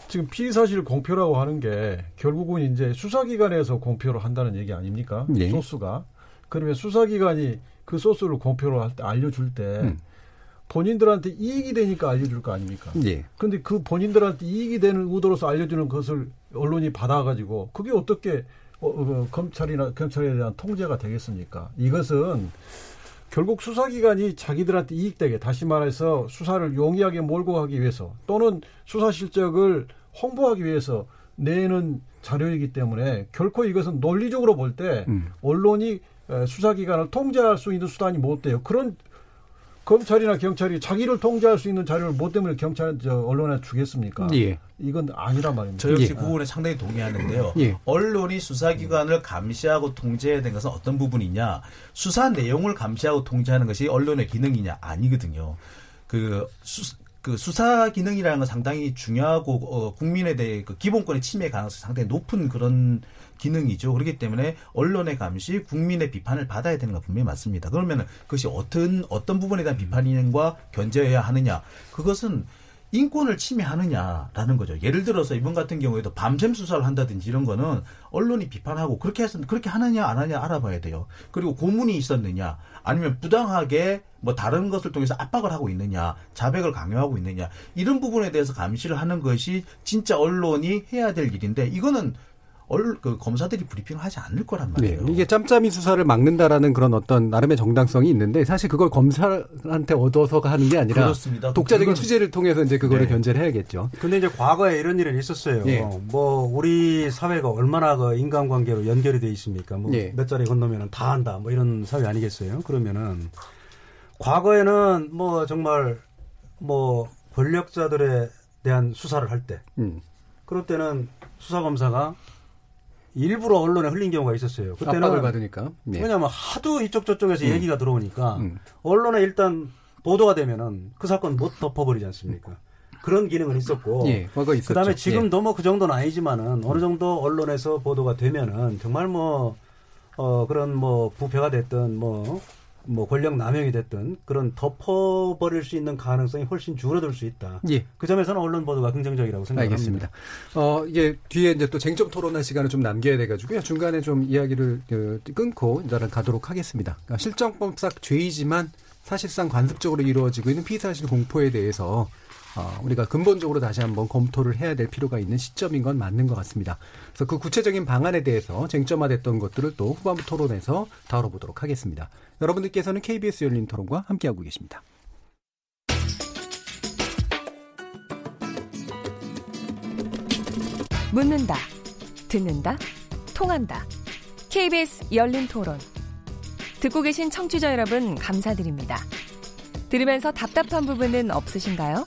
Speaker 9: 지금 피의 사실 공표라고 하는 게 결국은 이제 수사기관에서 공표를 한다는 얘기 아닙니까?
Speaker 1: 예.
Speaker 9: 소스가. 그러면 수사기관이 그 소스를 공표를 할때 알려줄 때
Speaker 1: 음.
Speaker 9: 본인들한테 이익이 되니까 알려줄 거 아닙니까?
Speaker 1: 예.
Speaker 9: 근데 그 본인들한테 이익이 되는 의도로서 알려주는 것을 언론이 받아가지고 그게 어떻게 어, 어, 검찰이나 경찰에 대한 통제가 되겠습니까? 이것은 결국 수사기관이 자기들한테 이익되게 다시 말해서 수사를 용이하게 몰고 가기 위해서 또는 수사 실적을 홍보하기 위해서 내는 자료이기 때문에 결코 이것은 논리적으로 볼때
Speaker 1: 음.
Speaker 9: 언론이 에, 수사기관을 통제할 수 있는 수단이 못 돼요. 그런 검찰이나 경찰이 자기를 통제할 수 있는 자료를 뭐 때문에 경찰 저 언론에 주겠습니까?
Speaker 1: 예.
Speaker 9: 이건 아니란 말입니다.
Speaker 11: 저 역시
Speaker 1: 예.
Speaker 11: 그 부분에 상당히 동의하는데요.
Speaker 1: 예.
Speaker 11: 언론이 수사기관을 감시하고 통제해야 되는 것은 어떤 부분이냐? 수사 내용을 감시하고 통제하는 것이 언론의 기능이냐? 아니거든요. 그, 수, 그 수사 기능이라는 건 상당히 중요하고 어, 국민에 대해 그 기본권의 침해 가능성이 상당히 높은 그런 기능이죠. 그렇기 때문에 언론의 감시, 국민의 비판을 받아야 되는 건 분명히 맞습니다. 그러면 그것이 어떤 어떤 부분에 대한 비판과 견제해야 하느냐? 그것은 인권을 침해하느냐라는 거죠. 예를 들어서 이번 같은 경우에도 밤샘 수사를 한다든지 이런 거는 언론이 비판하고 그렇게 해서 그렇게 하느냐 안 하느냐 알아봐야 돼요. 그리고 고문이 있었느냐 아니면 부당하게 뭐 다른 것을 통해서 압박을 하고 있느냐 자백을 강요하고 있느냐 이런 부분에 대해서 감시를 하는 것이 진짜 언론이 해야 될 일인데 이거는 얼, 그 검사들이 브리핑을 하지 않을 거란 말이에요.
Speaker 1: 네, 이게 짬짬이 수사를 막는다라는 그런 어떤 나름의 정당성이 있는데 사실 그걸 검사한테 얻어서가 하는 게 아니라
Speaker 11: 그렇습니다.
Speaker 1: 독자적인
Speaker 11: 그건-
Speaker 1: 취재를 통해서 이제 그거를
Speaker 8: 네.
Speaker 1: 견제를 해야겠죠.
Speaker 8: 근데 이제 과거에 이런 일은 있었어요.
Speaker 1: 예.
Speaker 8: 뭐 우리 사회가 얼마나 그 인간관계로 연결이 돼 있습니까? 뭐
Speaker 1: 예.
Speaker 8: 몇 자리 건너면은 다 한다. 뭐 이런 사회 아니겠어요? 그러면은 과거에는 뭐 정말 뭐 권력자들에 대한 수사를 할 때,
Speaker 1: 음.
Speaker 8: 그럴 때는 수사 검사가 일부러 언론에 흘린 경우가 있었어요. 그때는
Speaker 1: 압박을 받으니까. 네.
Speaker 8: 왜냐하면 하도 이쪽 저쪽에서
Speaker 1: 음.
Speaker 8: 얘기가 들어오니까
Speaker 1: 음.
Speaker 8: 언론에 일단 보도가 되면은 그 사건 못 덮어버리지 않습니까? 그런 기능은 있었고.
Speaker 1: 예.
Speaker 8: 그다음에
Speaker 1: 예.
Speaker 8: 지금도 뭐그 정도는 아니지만은 어느 정도 언론에서 보도가 되면은 정말 뭐 어, 그런 뭐 부패가 됐든 뭐, 뭐 권력 남용이 됐든 그런 덮어버릴 수 있는 가능성이 훨씬 줄어들 수 있다.
Speaker 1: 예.
Speaker 8: 그 점에서는 언론 보도가 긍정적이라고 생각합니다.
Speaker 1: 알겠습니다. 어, 이게 뒤에 이제 또 쟁점 토론할 시간을 좀 남겨야 돼가지고요. 중간에 좀 이야기를 그, 끊고 일단 가도록 하겠습니다. 그러니까 실정법상 죄이지만 사실상 관습적으로 이루어지고 있는 피사실 공포에 대해서 어, 우리가 근본적으로 다시 한번 검토를 해야 될 필요가 있는 시점인 건 맞는 것 같습니다. 그래서 그 구체적인 방안에 대해서 쟁점화됐던 것들을 또 후반부 토론에서 다뤄보도록 하겠습니다. 여러분들께서는 KBS 열린 토론과 함께하고 계십니다.
Speaker 7: 묻는다, 듣는다, 통한다. KBS 열린 토론. 듣고 계신 청취자 여러분, 감사드립니다. 들으면서 답답한 부분은 없으신가요?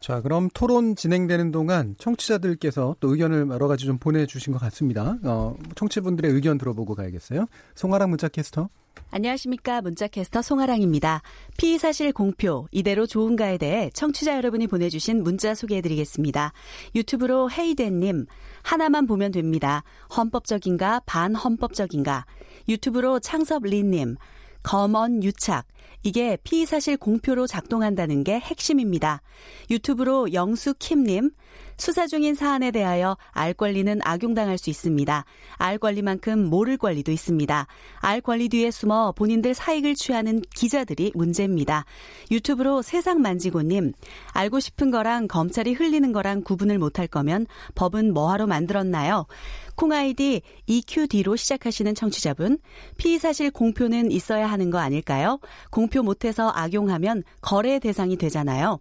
Speaker 1: 자, 그럼 토론 진행되는 동안 청취자들께서 또 의견을 여러 가지 좀 보내주신 것 같습니다. 어, 청취분들의 의견 들어보고 가야겠어요. 송아랑 문자캐스터.
Speaker 13: 안녕하십니까. 문자캐스터 송아랑입니다. 피의 사실 공표, 이대로 좋은가에 대해 청취자 여러분이 보내주신 문자 소개해드리겠습니다. 유튜브로 헤이덴님, 하나만 보면 됩니다. 헌법적인가, 반헌법적인가. 유튜브로 창섭리님, 검언 유착. 이게 피의사실 공표로 작동한다는 게 핵심입니다. 유튜브로 영수킴님, 수사 중인 사안에 대하여 알 권리는 악용당할 수 있습니다. 알 권리만큼 모를 권리도 있습니다. 알 권리 뒤에 숨어 본인들 사익을 취하는 기자들이 문제입니다. 유튜브로 세상 만지고님, 알고 싶은 거랑 검찰이 흘리는 거랑 구분을 못할 거면 법은 뭐하러 만들었나요? 콩아이디 EQD로 시작하시는 청취자분, 피의사실 공표는 있어야 하는 거 아닐까요? 공표 못해서 악용하면 거래 대상이 되잖아요.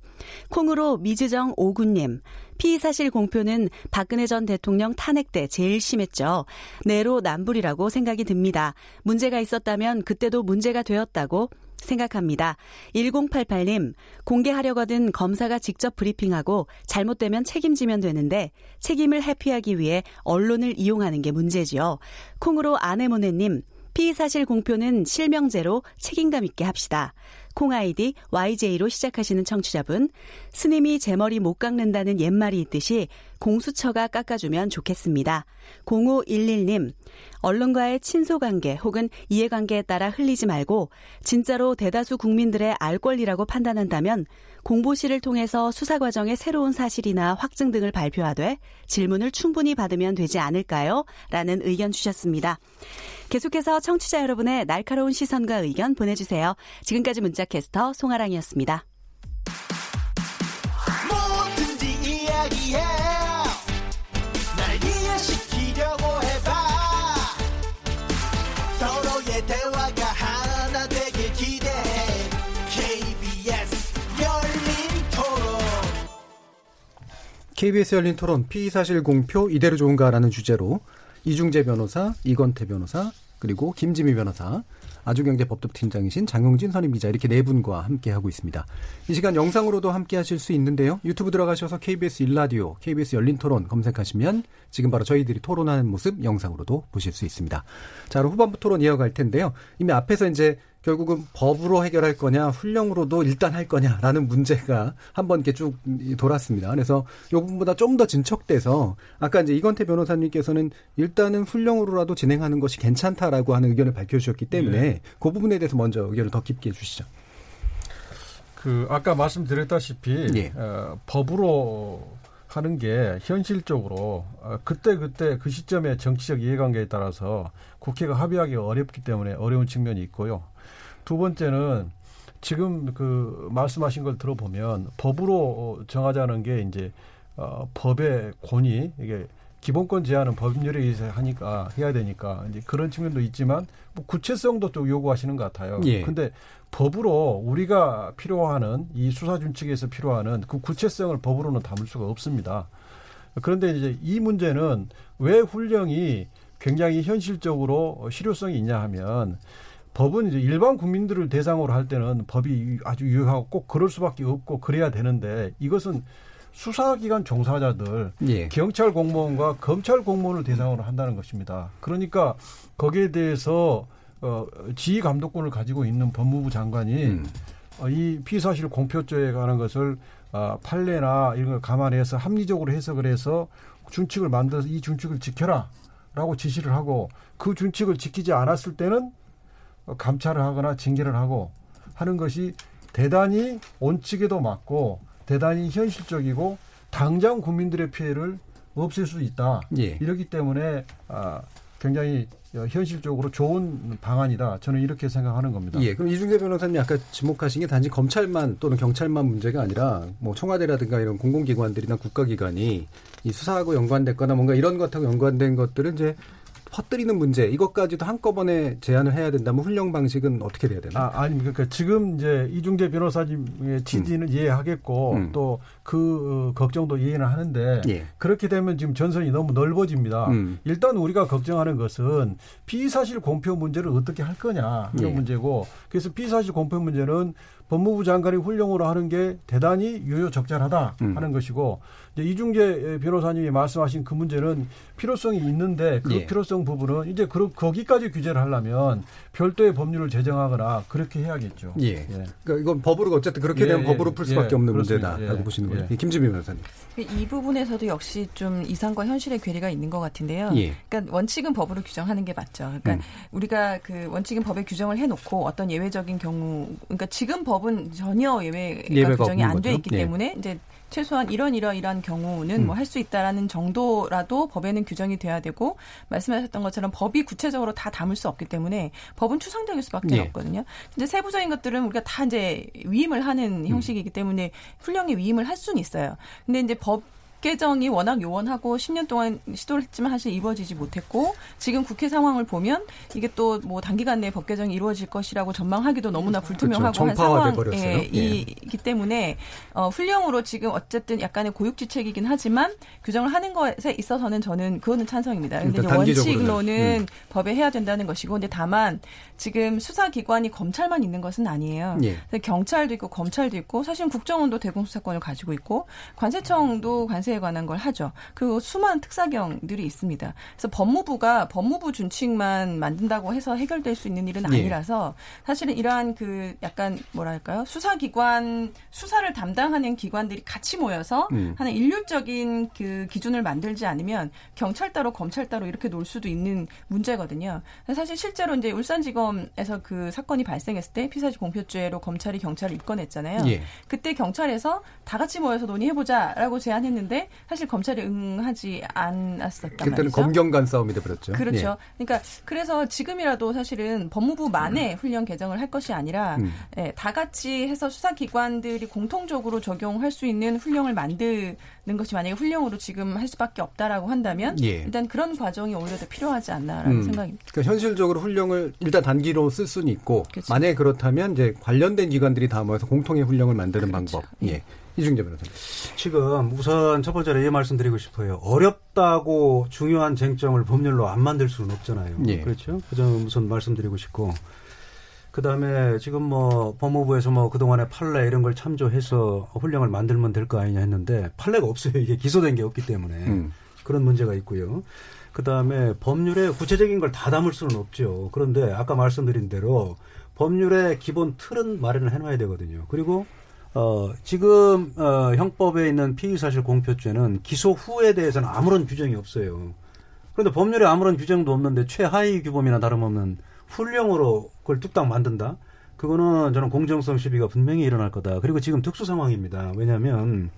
Speaker 13: 콩으로 미즈정 오군님, 피의 사실 공표는 박근혜 전 대통령 탄핵 때 제일 심했죠. 내로 남불이라고 생각이 듭니다. 문제가 있었다면 그때도 문제가 되었다고 생각합니다. 1088님, 공개하려거든 검사가 직접 브리핑하고 잘못되면 책임지면 되는데 책임을 회피하기 위해 언론을 이용하는 게 문제지요. 콩으로 아내모네님, 피의사실 공표는 실명제로 책임감 있게 합시다. 콩아이디 YJ로 시작하시는 청취자분, 스님이 제 머리 못 깎는다는 옛말이 있듯이 공수처가 깎아주면 좋겠습니다. 0511님, 언론과의 친소관계 혹은 이해관계에 따라 흘리지 말고 진짜로 대다수 국민들의 알 권리라고 판단한다면 공보실을 통해서 수사 과정의 새로운 사실이나 확증 등을 발표하되 질문을 충분히 받으면 되지 않을까요? 라는 의견 주셨습니다. 계속해서 청취자 여러분의 날카로운 시선과 의견 보내주세요. 지금까지 문자캐스터 송아랑이었습니다.
Speaker 14: 뭐든지 이야기해 KBS 열린 토론
Speaker 1: 피의 사실 공표 이대로 좋은가라는 주제로 이중재 변호사, 이건태 변호사, 그리고 김지미 변호사 아주경제법도팀장이신 장용진 선임 기자 이렇게 네 분과 함께 하고 있습니다. 이 시간 영상으로도 함께 하실 수 있는데요. 유튜브 들어가셔서 KBS 일라디오, KBS 열린 토론 검색하시면 지금 바로 저희들이 토론하는 모습 영상으로도 보실 수 있습니다. 자, 그럼 후반부 토론 이어갈 텐데요. 이미 앞에서 이제 결국은 법으로 해결할 거냐, 훈령으로도 일단 할 거냐라는 문제가 한번 이렇게 쭉 돌았습니다. 그래서 이 부분보다 좀 더 진척돼서 아까 이제 이건태 변호사님께서는 일단은 훈령으로라도 진행하는 것이 괜찮다라고 하는 의견을 밝혀주셨기 때문에
Speaker 9: 네.
Speaker 1: 그 부분에 대해서 먼저 의견을 더 깊게 해주시죠.
Speaker 9: 그 아까 말씀드렸다시피
Speaker 1: 예.
Speaker 9: 어, 법으로 하는 게 현실적으로 어, 그때 그때 그 시점의 정치적 이해관계에 따라서 국회가 합의하기 어렵기 때문에 어려운 측면이 있고요. 두 번째는 지금 그 말씀하신 걸 들어보면 법으로 정하자는 게 이제 어, 법의 권위 이게 기본권 제한은 법률에 의해서 하니까 해야 되니까 이제 그런 측면도 있지만 뭐 구체성도 또 요구하시는 것 같아요.
Speaker 1: 예.
Speaker 9: 근데 법으로 우리가 필요하는 이 수사 준칙에서 필요하는 그 구체성을 법으로는 담을 수가 없습니다. 그런데 이제 이 문제는 왜 훈령이 굉장히 현실적으로 실효성이 있냐 하면 법은 이제 일반 국민들을 대상으로 할 때는 법이 아주 유효하고 꼭 그럴 수밖에 없고 그래야 되는데 이것은 수사기관 종사자들,
Speaker 1: 예.
Speaker 9: 경찰 공무원과 검찰 공무원을 대상으로 한다는 것입니다. 그러니까 거기에 대해서 어, 지휘 감독권을 가지고 있는 법무부 장관이 어, 이 피사실 공표죄에 관한 것을 어, 판례나 이런 걸 감안해서 합리적으로 해석을 해서 준칙을 만들어서 이 준칙을 지켜라 라고 지시를 하고 그 준칙을 지키지 않았을 때는 어, 감찰을 하거나 징계를 하고 하는 것이 대단히 원칙에도 맞고 대단히 현실적이고 당장 국민들의 피해를 없앨 수 있다.
Speaker 1: 예.
Speaker 9: 이렇기 때문에 아, 굉장히 현실적으로 좋은 방안이다. 저는 이렇게 생각하는 겁니다.
Speaker 1: 예, 그럼 이중재 변호사님이 아까 지목하신 게 단지 검찰만 또는 경찰만 문제가 아니라 뭐 청와대라든가 이런 공공기관들이나 국가기관이 이 수사하고 연관됐거나 뭔가 이런 것하고 연관된 것들은 이제 퍼뜨리는 문제 이것까지도 한꺼번에 제안을 해야 된다면 훈령 방식은 어떻게 돼야 되나?
Speaker 9: 아, 아니 그러니까 지금 이제 이중재 변호사님의 취지는 이해하겠고
Speaker 1: 음.
Speaker 9: 또그 걱정도 이해는 하는데
Speaker 1: 예.
Speaker 9: 그렇게 되면 지금 전선이 너무 넓어집니다.
Speaker 1: 음.
Speaker 9: 일단 우리가 걱정하는 것은 피의사실 공표 문제를 어떻게 할 거냐 이런
Speaker 1: 예.
Speaker 9: 문제고 그래서 피의사실 공표 문제는 법무부 장관이 훈령으로 하는 게 대단히 유효 적절하다
Speaker 1: 음.
Speaker 9: 하는 것이고 이제 이중재 변호사님이 말씀하신 그 문제는 필요성이 있는데 그
Speaker 1: 예.
Speaker 9: 필요성 부분은 이제 그 거기까지 규제를 하려면 별도의 법률을 제정하거나 그렇게 해야겠죠.
Speaker 1: 예. 그러니까 이건 법으로 어쨌든 그렇게
Speaker 9: 예,
Speaker 1: 되면
Speaker 9: 예,
Speaker 1: 법으로 풀 수밖에
Speaker 9: 예,
Speaker 1: 없는
Speaker 9: 그렇습니다.
Speaker 1: 문제다라고
Speaker 9: 예.
Speaker 1: 보시는 거예요.
Speaker 9: 예.
Speaker 1: 예. 김지민 변호사님.
Speaker 10: 이 부분에서도 역시 좀 이상과 현실의 괴리가 있는 것 같은데요.
Speaker 1: 예.
Speaker 10: 그러니까 원칙은 법으로 규정하는 게 맞죠. 그러니까
Speaker 1: 음.
Speaker 10: 우리가 그 원칙은 법에 규정을 해놓고 어떤 예외적인 경우, 그러니까 지금 법은 전혀 예외가,
Speaker 1: 예외가
Speaker 10: 규정이 안 돼. 있기
Speaker 1: 예.
Speaker 10: 때문에 이제 최소한 이런 이런 이런 경우는
Speaker 1: 음.
Speaker 10: 뭐할 수 있다라는 정도라도 법에는 규정이 돼야 되고 말씀하셨던 것처럼 법이 구체적으로 다 담을 수 없기 때문에 법은 추상적일 수밖에
Speaker 1: 예.
Speaker 10: 없거든요. 근데 세부적인 것들은 우리가 다 이제 위임을 하는
Speaker 1: 음.
Speaker 10: 형식이기 때문에 훈령에 위임을 할 수는 있어요. 근데 이제 법 개정이 워낙 요원하고 10년 동안 시도를 했지만 사실 이루어지지 못했고 지금 국회 상황을 보면 이게 또 뭐 단기간 내에 법 개정이 이루어질 것이라고 전망하기도 너무나 불투명하고
Speaker 1: 그렇죠.
Speaker 10: 한. 상황이기 때문에 어, 훈령으로 지금 어쨌든 약간의 고육지책이긴 하지만 규정을 하는 것에 있어서는 저는 그거는 찬성입니다. 근데. 원칙로는
Speaker 1: 음.
Speaker 10: 법에 해야 된다는 것이고 근데 다만 지금 수사기관이 검찰만 있는 것은 아니에요.
Speaker 1: 예.
Speaker 10: 경찰도 있고 검찰도 있고 사실 국정원도 대공수사권을 가지고 있고 관세청도 관세 에 관한 걸 하죠. 그리고 수많은 특사경들이 있습니다. 그래서 법무부가 법무부 준칙만 만든다고 해서 해결될 수 있는 일은
Speaker 1: 예.
Speaker 10: 아니라서 사실은 이러한 그 약간 뭐랄까요 수사기관 수사를 담당하는 기관들이 같이 모여서
Speaker 1: 음.
Speaker 10: 하는 일률적인 그 기준을 만들지 않으면 경찰 따로 검찰 따로 이렇게 놀 수도 있는 문제거든요. 사실 실제로 이제 울산지검에서 그 사건이 발생했을 때 피사지 공표죄로 검찰이 경찰을 입건했잖아요.
Speaker 1: 예.
Speaker 10: 그때 경찰에서 다 같이 모여서 논의해보자라고 제안했는데 사실 검찰이 응하지 않았었단
Speaker 1: 그때는
Speaker 10: 말이죠.
Speaker 1: 검경 간 싸움이 돼버렸죠.
Speaker 10: 그렇죠. 그러니까 그래서 지금이라도 사실은 법무부만의 훈련 개정을 할 것이 아니라
Speaker 1: 음.
Speaker 10: 예, 다 같이 해서 수사기관들이 공통적으로 적용할 수 있는 훈령을 만드는 것이 만약에 훈령으로 지금 할 수밖에 없다라고 한다면
Speaker 1: 예.
Speaker 10: 일단 그런 과정이 오히려 더 필요하지 않나라는
Speaker 1: 음.
Speaker 10: 생각입니다.
Speaker 1: 그러니까 현실적으로 훈령을 일단 단기로 쓸 수는 있고
Speaker 10: 그렇죠.
Speaker 1: 만약에 그렇다면 이제 관련된 기관들이 다 모여서 공통의 훈령을 만드는
Speaker 10: 그렇죠.
Speaker 1: 방법. 예. 이중재 변호사님.
Speaker 8: 지금 우선 첫 번째로 이 말씀 드리고 싶어요. 어렵다고 중요한 쟁점을 법률로 안 만들 수는 없잖아요.
Speaker 1: 예.
Speaker 8: 그렇죠? 그 점 우선 말씀드리고 싶고 그 다음에 지금 뭐 법무부에서 뭐 그동안에 판례 이런 걸 참조해서 훈령을 만들면 될 거 아니냐 했는데 판례가 없어요. 이게 기소된 게 없기 때문에
Speaker 1: 음.
Speaker 8: 그런 문제가 있고요. 그 다음에 법률에 구체적인 걸 다 담을 수는 없죠. 그런데 아까 말씀드린 대로 법률의 기본 틀은 마련을 해놔야 되거든요. 그리고 어, 지금 어, 형법에 있는 피의사실 공표죄는 기소 후에 대해서는 아무런 규정이 없어요. 그런데 법률에 아무런 규정도 없는데 최하위 규범이나 다름없는 훈령으로 그걸 뚝딱 만든다? 그거는 저는 공정성 시비가 분명히 일어날 거다. 그리고 지금 특수 상황입니다. 왜냐하면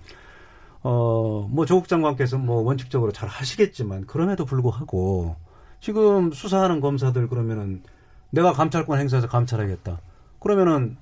Speaker 8: 어, 뭐 조국 장관께서 뭐 원칙적으로 잘 하시겠지만 그럼에도 불구하고 지금 수사하는 검사들 그러면은 내가 감찰권 행사해서 감찰하겠다. 그러면은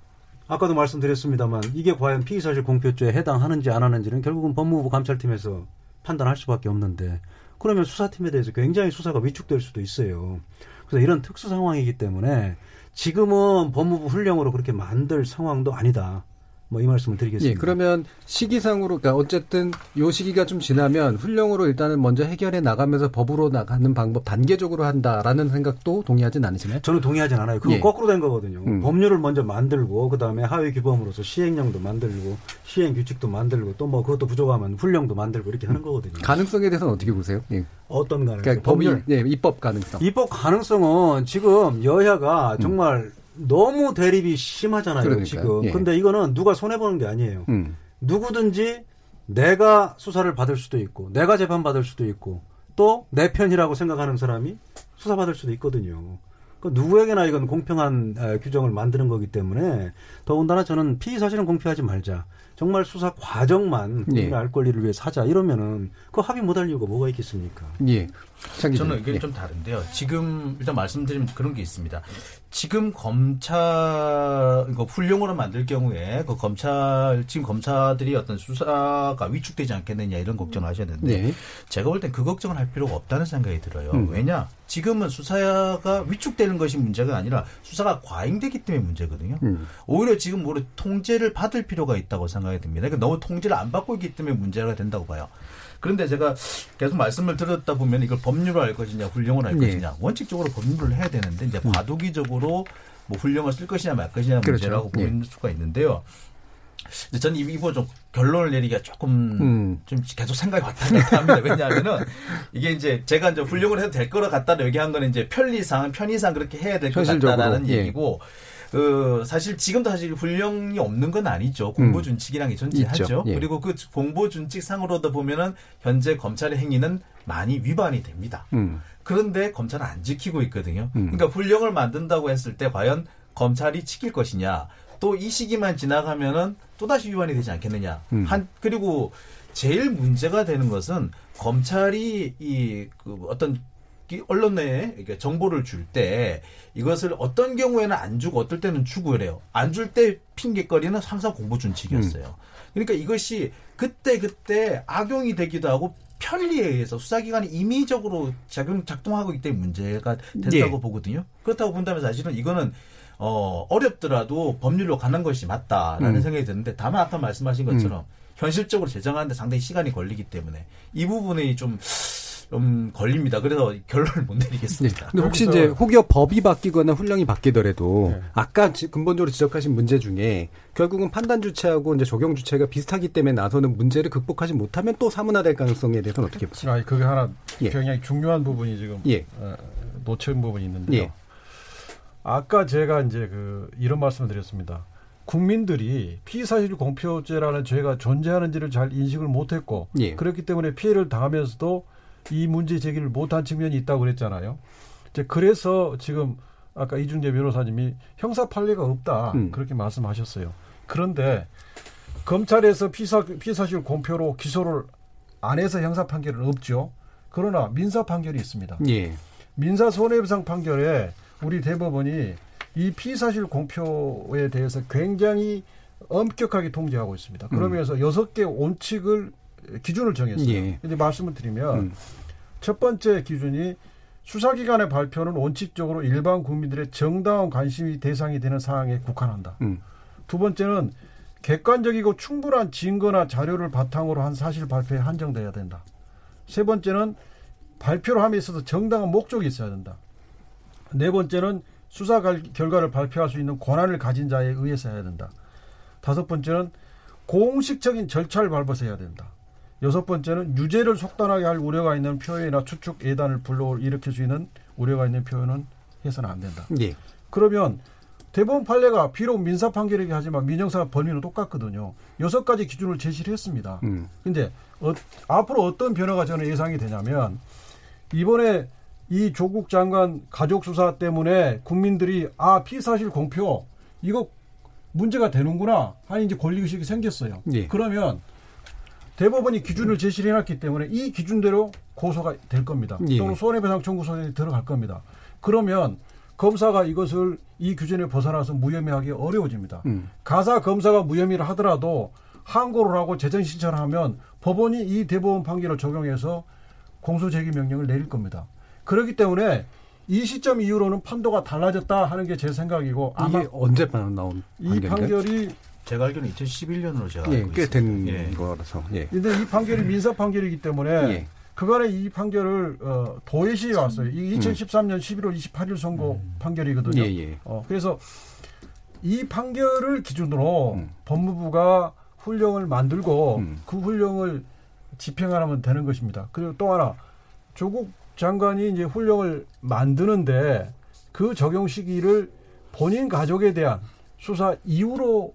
Speaker 8: 아까도 말씀드렸습니다만 이게 과연 피의사실 공표죄에 해당하는지 안 하는지는 결국은 법무부 감찰팀에서 판단할 수밖에 없는데 그러면 수사팀에 대해서 굉장히 수사가 위축될 수도 있어요. 그래서 이런 특수 상황이기 때문에 지금은 법무부 훈령으로 그렇게 만들 상황도 아니다. 뭐 이 말씀을 드리겠습니다.
Speaker 1: 예, 그러면 시기상으로, 그러니까 어쨌든 요 시기가 좀 지나면 훈령으로 일단은 먼저 해결해 나가면서 법으로 나가는 방법 단계적으로 한다라는 생각도 동의하진 않으시나요?
Speaker 8: 저는 동의하진 않아요. 그건
Speaker 1: 예.
Speaker 8: 거꾸로 된 거거든요.
Speaker 1: 음.
Speaker 8: 법률을 먼저 만들고 그다음에 하위 규범으로서 시행령도 만들고 시행 규칙도 만들고 또 뭐 그것도 부족하면 훈령도 만들고 이렇게 하는 거거든요.
Speaker 1: 가능성에 대해서는 어떻게 보세요? 예.
Speaker 8: 어떤 가능성?
Speaker 1: 그러니까
Speaker 8: 법률?
Speaker 1: 예, 입법 가능성.
Speaker 8: 입법 가능성은 지금 여야가 정말 너무 대립이 심하잖아요.
Speaker 1: 그러니까요.
Speaker 8: 지금.
Speaker 1: 예.
Speaker 8: 근데 이거는 누가 손해 보는 게 아니에요.
Speaker 1: 음.
Speaker 8: 누구든지 내가 수사를 받을 수도 있고 내가 재판 받을 수도 있고 또 내 편이라고 생각하는 사람이 수사 받을 수도 있거든요. 그 누구에게나 이건 공평한 에, 규정을 만드는 거기 때문에 더군다나 저는 피의 사실은 공표하지 말자. 정말 수사 과정만 국민의
Speaker 1: 예.
Speaker 8: 알 권리를 위해 사자 이러면은 그 합의 못할 이유가 뭐가 있겠습니까?
Speaker 1: 예.
Speaker 11: 저는 의견이
Speaker 1: 예.
Speaker 11: 좀 다른데요. 지금 일단 말씀드리면 그런 게 있습니다. 지금 검찰 이거 훈령으로 만들 경우에 그 검찰 지금 검사들이 어떤 수사가 위축되지 않겠느냐 이런 걱정을 하셨는데
Speaker 1: 네.
Speaker 11: 제가 볼 땐 그 걱정을 할 필요가 없다는 생각이 들어요.
Speaker 1: 음.
Speaker 11: 왜냐? 지금은 수사가 위축되는 것이 문제가 아니라 수사가 과잉되기 때문에 문제거든요.
Speaker 1: 음.
Speaker 11: 오히려 지금 우리 통제를 받을 필요가 있다고 생각이 듭니다. 그러니까 너무 통제를 안 받고 있기 때문에 문제가 된다고 봐요. 그런데 제가 계속 말씀을 들었다 보면 이걸 법률로 할 것이냐, 훈령을 할
Speaker 1: 네.
Speaker 11: 것이냐. 원칙적으로 법률을 해야 되는데 이제
Speaker 1: 음.
Speaker 11: 과도기적으로 뭐 훈령을 쓸 것이냐 말 것이냐
Speaker 1: 그렇죠.
Speaker 11: 문제라고
Speaker 1: 예.
Speaker 11: 보일 수가 있는데요. 저는 이 부분 좀 결론을 내리기가 조금
Speaker 1: 음.
Speaker 11: 좀 계속 생각이 왔다 갔다 합니다. 왜냐하면은 이게 이제 제가 이제 훌륭을 해도 될 거로 같다는 얘기한 거는 이제 편리상, 편의상 그렇게 해야 될 것 같다라는
Speaker 1: 예.
Speaker 11: 얘기고 그 사실 지금도 사실 훈령이 없는 건 아니죠. 공보 준칙이라는 게 존재하죠.
Speaker 1: 음. 예.
Speaker 11: 그리고 그 공보 준칙 상으로도 보면은 현재 검찰의 행위는 많이 위반이 됩니다.
Speaker 1: 음.
Speaker 11: 그런데 검찰은 안 지키고 있거든요.
Speaker 1: 음.
Speaker 11: 그러니까 훈령을 만든다고 했을 때 과연 검찰이 지킬 것이냐. 또 이 시기만 지나가면은 또다시 위반이 되지 않겠느냐.
Speaker 1: 음.
Speaker 11: 한 그리고 제일 문제가 되는 것은 검찰이 이 그 어떤 이 언론에 이렇게 정보를 줄 때 이것을 어떤 경우에는 안 주고 어떨 때는 주고 그래요. 안 줄 때 핑계거리는 항상 공보 준칙이었어요. 그러니까 이것이 그때 그때 악용이 되기도 하고 편리에 의해서 수사기관이 임의적으로 작용 작동하고 있기 때문에 문제가 됐다고
Speaker 1: 예.
Speaker 11: 보거든요. 그렇다고 본다면 사실은 이거는 어 어렵더라도 법률로 가는 것이 맞다라는
Speaker 1: 음.
Speaker 11: 생각이 드는데 다만 아까 말씀하신 것처럼 현실적으로 제정하는데 상당히 시간이 걸리기 때문에 이 부분이 좀, 좀 걸립니다. 그래서 결론을 못
Speaker 1: 네.
Speaker 11: 내리겠습니다.
Speaker 1: 근데 혹시 이제 혹여 법이 바뀌거나 훈령이 바뀌더라도
Speaker 11: 네.
Speaker 1: 아까 지- 근본적으로 지적하신 문제 중에 결국은 판단 주체하고 이제 적용 주체가 비슷하기 때문에 나서는 문제를 극복하지 못하면 또 사문화될 가능성에 대해서는 어떻게 보세요?
Speaker 9: 아, 그게 하나
Speaker 1: 예.
Speaker 9: 굉장히 중요한 부분이 지금
Speaker 1: 예.
Speaker 9: 어, 놓친 부분이 있는데요.
Speaker 1: 예.
Speaker 9: 아까 제가 이제 그 이런 말씀을 드렸습니다. 국민들이 피사실 공표죄라는 죄가 존재하는지를 잘 인식을 못했고
Speaker 1: 예.
Speaker 9: 그렇기 때문에 피해를 당하면서도 이 문제 제기를 못한 측면이 있다고 그랬잖아요. 이제 그래서 지금 아까 이준재 변호사님이 형사 판례가 없다
Speaker 1: 음.
Speaker 9: 그렇게 말씀하셨어요. 그런데 검찰에서 피사, 피사실 공표로 기소를 안 해서 형사 판결은 없죠. 그러나 민사 판결이 있습니다.
Speaker 1: 예.
Speaker 9: 민사 손해배상 판결에 우리 대법원이 이 피사실 공표에 대해서 굉장히 엄격하게 통제하고 있습니다. 그러면서 여섯 개 원칙을 기준을 정했어요.
Speaker 1: 예.
Speaker 9: 이제 말씀을 드리면
Speaker 1: 음.
Speaker 9: 첫 번째 기준이 수사기관의 발표는 원칙적으로 일반 국민들의 정당한 관심이 대상이 되는 사항에 국한한다.
Speaker 1: 음.
Speaker 9: 두 번째는 객관적이고 충분한 증거나 자료를 바탕으로 한 사실 발표에 한정돼야 된다. 세 번째는 발표를 함에 있어서 정당한 목적이 있어야 된다. 네 번째는 수사 갈- 결과를 발표할 수 있는 권한을 가진 자에 의해서 해야 된다. 다섯 번째는 공식적인 절차를 밟아서 해야 된다. 여섯 번째는 유죄를 속단하게 할 우려가 있는 표현이나 추측 예단을 불러일으킬 수 있는 우려가 있는 표현은 해서는 안 된다.
Speaker 1: 예.
Speaker 9: 그러면 대법원 판례가 비록 민사 판결이긴 하지만 민형사 범위는 똑같거든요. 여섯 가지 기준을 제시를 했습니다.
Speaker 1: 음.
Speaker 9: 근데 어, 앞으로 어떤 변화가 저는 예상이 되냐면 이번에 이 조국 장관 가족 수사 때문에 국민들이 아 피사실 공표 이거 문제가 되는구나 하는 이제 권리 의식이 생겼어요.
Speaker 1: 예.
Speaker 9: 그러면 대법원이 기준을 제시를 해놨기 때문에 이 기준대로 고소가 될 겁니다.
Speaker 1: 예.
Speaker 9: 또는 손해배상 청구 소송이 들어갈 겁니다. 그러면 검사가 이것을 이 규정에 벗어나서 무혐의하기 어려워집니다.
Speaker 1: 음.
Speaker 9: 가사 검사가 무혐의를 하더라도 항고를 하고 재정 신청을 하면 법원이 이 대법원 판결을 적용해서 공소 제기 명령을 내릴 겁니다. 그렇기 때문에 이 시점 이후로는 판도가 달라졌다 하는 게 제 생각이고 아마
Speaker 1: 이게 언제 나온?
Speaker 9: 판결이
Speaker 11: 제가 알기로는 2011년으로 제가
Speaker 1: 예,
Speaker 11: 알고
Speaker 1: 꽤
Speaker 11: 있습니다.
Speaker 1: 된
Speaker 11: 예.
Speaker 1: 거라서. 예.
Speaker 9: 근데 이 판결이 민사 판결이기 때문에
Speaker 1: 예.
Speaker 9: 그간에 이 판결을 어, 도예시에 왔어요. 이 2013년 11월 28일 선고 판결이거든요.
Speaker 1: 음. 예, 예.
Speaker 9: 어, 그래서 이 판결을 기준으로
Speaker 1: 음.
Speaker 9: 법무부가 훈령을 만들고 그 훈령을 집행하면 되는 것입니다. 그리고 또 하나 조국 장관이 이제 훈령을 만드는데 그 적용 시기를 본인 가족에 대한 수사 이후로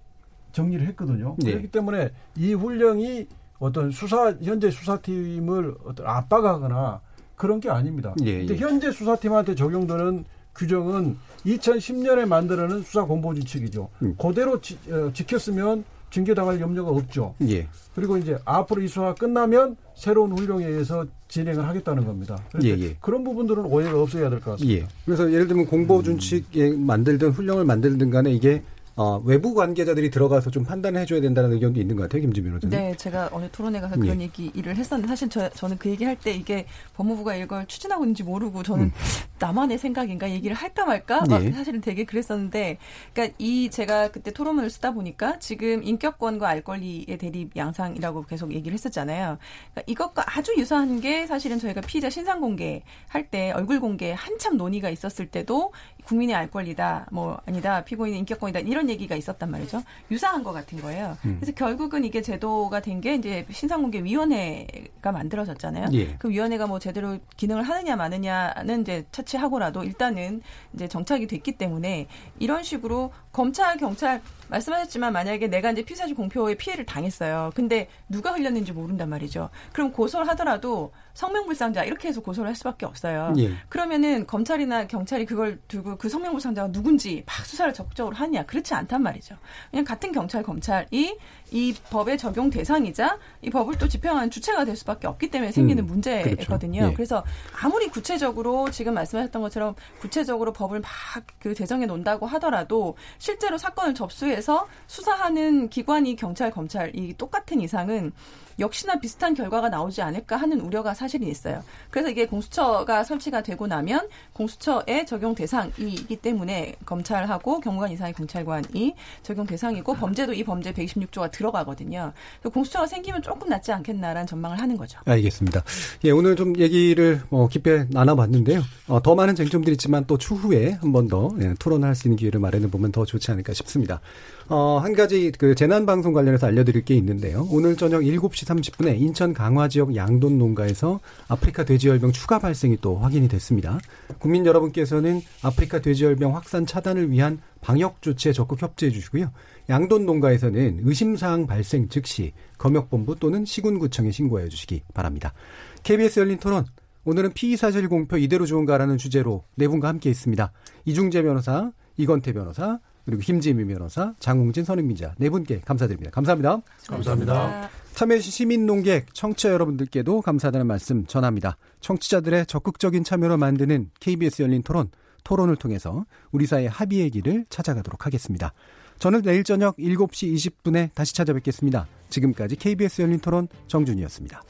Speaker 9: 정리를 했거든요.
Speaker 1: 네.
Speaker 9: 그렇기 때문에 이 훈령이 어떤 수사 현재 수사팀을 어떤 압박하거나 그런 게 아닙니다.
Speaker 1: 예, 예.
Speaker 9: 현재 수사팀한테 적용되는 규정은 2010년에 만들어낸 수사 공보 준칙이죠.
Speaker 1: 음.
Speaker 9: 그대로 지, 어, 지켰으면 징계당할 염려가 없죠.
Speaker 1: 예.
Speaker 9: 그리고 이제 앞으로 이 수사가 끝나면 새로운 훈령에 의해서 진행을 하겠다는 겁니다. 그러니까
Speaker 1: 예, 예.
Speaker 9: 그런 부분들은 오해가 없어야 될 것 같습니다.
Speaker 1: 예. 그래서 예를 들면 공보 준칙에 만들든 훈령을 만들든 간에 이게 어, 외부 관계자들이 들어가서 좀 판단을 해줘야 된다는 의견도 있는 것 같아요, 김지민 변호사님.
Speaker 10: 네, 제가 어느 토론회 가서 그런
Speaker 1: 예.
Speaker 10: 얘기를 했었는데 사실 저, 저는 그 얘기 할 때 이게 법무부가 이걸 추진하고 있는지 모르고 저는 나만의 생각인가 얘기를 할까 말까 막
Speaker 1: 예.
Speaker 10: 사실은 되게 그랬었는데 그러니까 이 제가 그때 토론문을 쓰다 보니까 지금 인격권과 알 권리의 대립 양상이라고 계속 얘기를 했었잖아요. 그러니까 이것과 아주 유사한 게 사실은 저희가 피의자 신상 공개 할 때 얼굴 공개 한참 논의가 있었을 때도 국민의 알 권리다 뭐 아니다 피고인의 인격권이다 이런 얘기가 있었단 말이죠. 유사한 것 같은 거예요.
Speaker 15: 음.
Speaker 10: 그래서 결국은 이게 제도가 된 게 이제 신상공개위원회가 만들어졌잖아요.
Speaker 15: 예.
Speaker 10: 그 위원회가 뭐 제대로 기능을 하느냐 마느냐는 이제 차치하고라도 일단은 이제 정착이 됐기 때문에 이런 식으로 검찰 경찰 말씀하셨지만 만약에 내가 이제 피사실 공표에 피해를 당했어요. 근데 누가 흘렸는지 모른단 말이죠. 그럼 고소를 하더라도 성명불상자 이렇게 해서 고소를 할 수밖에 없어요.
Speaker 15: 예.
Speaker 10: 그러면은 검찰이나 경찰이 그걸 두고 그 성명불상자가 누군지 막 수사를 적극적으로 하냐 그렇지 않단 말이죠. 그냥 같은 경찰 검찰이 이 법의 적용 대상이자 이 법을 또 집행하는 주체가 될 수밖에 없기 때문에 생기는
Speaker 15: 음,
Speaker 10: 문제거든요.
Speaker 15: 그렇죠. 예.
Speaker 10: 그래서 아무리 구체적으로 지금 말씀하셨던 것처럼 구체적으로 법을 막그 제정해 놓는다고 하더라도 실제로 사건을 접수해 서 수사하는 기관이 경찰 검찰이 똑같은 이상은 역시나 비슷한 결과가 나오지 않을까 하는 우려가 사실은 있어요. 그래서 이게 공수처가 설치가 되고 나면 공수처의 적용 대상이기 때문에 검찰하고 경무관 이상의 경찰관이 적용 대상이고 범죄도 이 범죄 126조가 들어가거든요. 공수처가 생기면 조금 낫지 않겠나라는 전망을 하는 거죠.
Speaker 1: 알겠습니다. 예, 오늘 좀 얘기를 어, 깊게 나눠봤는데요. 어, 더 많은 쟁점들이 있지만 또 추후에 한 번 더 예, 토론할 수 있는 기회를 마련해 보면 더 좋지 않을까 싶습니다. 어, 한 가지 그 재난 방송 관련해서 알려드릴 게 있는데요. 오늘 저녁 7시 30분에 인천 강화 지역 양돈 농가에서 아프리카 돼지열병 추가 발생이 또 확인이 됐습니다. 국민 여러분께서는 아프리카 돼지열병 확산 차단을 위한 방역 조치에 적극 협조해 주시고요. 양돈 농가에서는 의심사항 발생 즉시 검역본부 또는 시군구청에 신고해 주시기 바랍니다. KBS 열린 토론 오늘은 피의사실 공표 이대로 좋은가라는 주제로 네 분과 함께 있습니다. 이중재 변호사, 이건태 변호사, 그리고 김지미 변호사, 장웅진 선임기자 네 분께 감사드립니다. 감사합니다.
Speaker 11: 감사합니다.
Speaker 1: 참여해주신 시민 농객 청취자 여러분들께도 감사하다는 말씀 전합니다. 청취자들의 적극적인 참여로 만드는 KBS 열린 토론, 토론을 통해서 우리 사회의 합의의 길을 찾아가도록 하겠습니다. 저는 내일 저녁 7시 20분에 다시 찾아뵙겠습니다. 지금까지 KBS 열린 토론 정준이었습니다.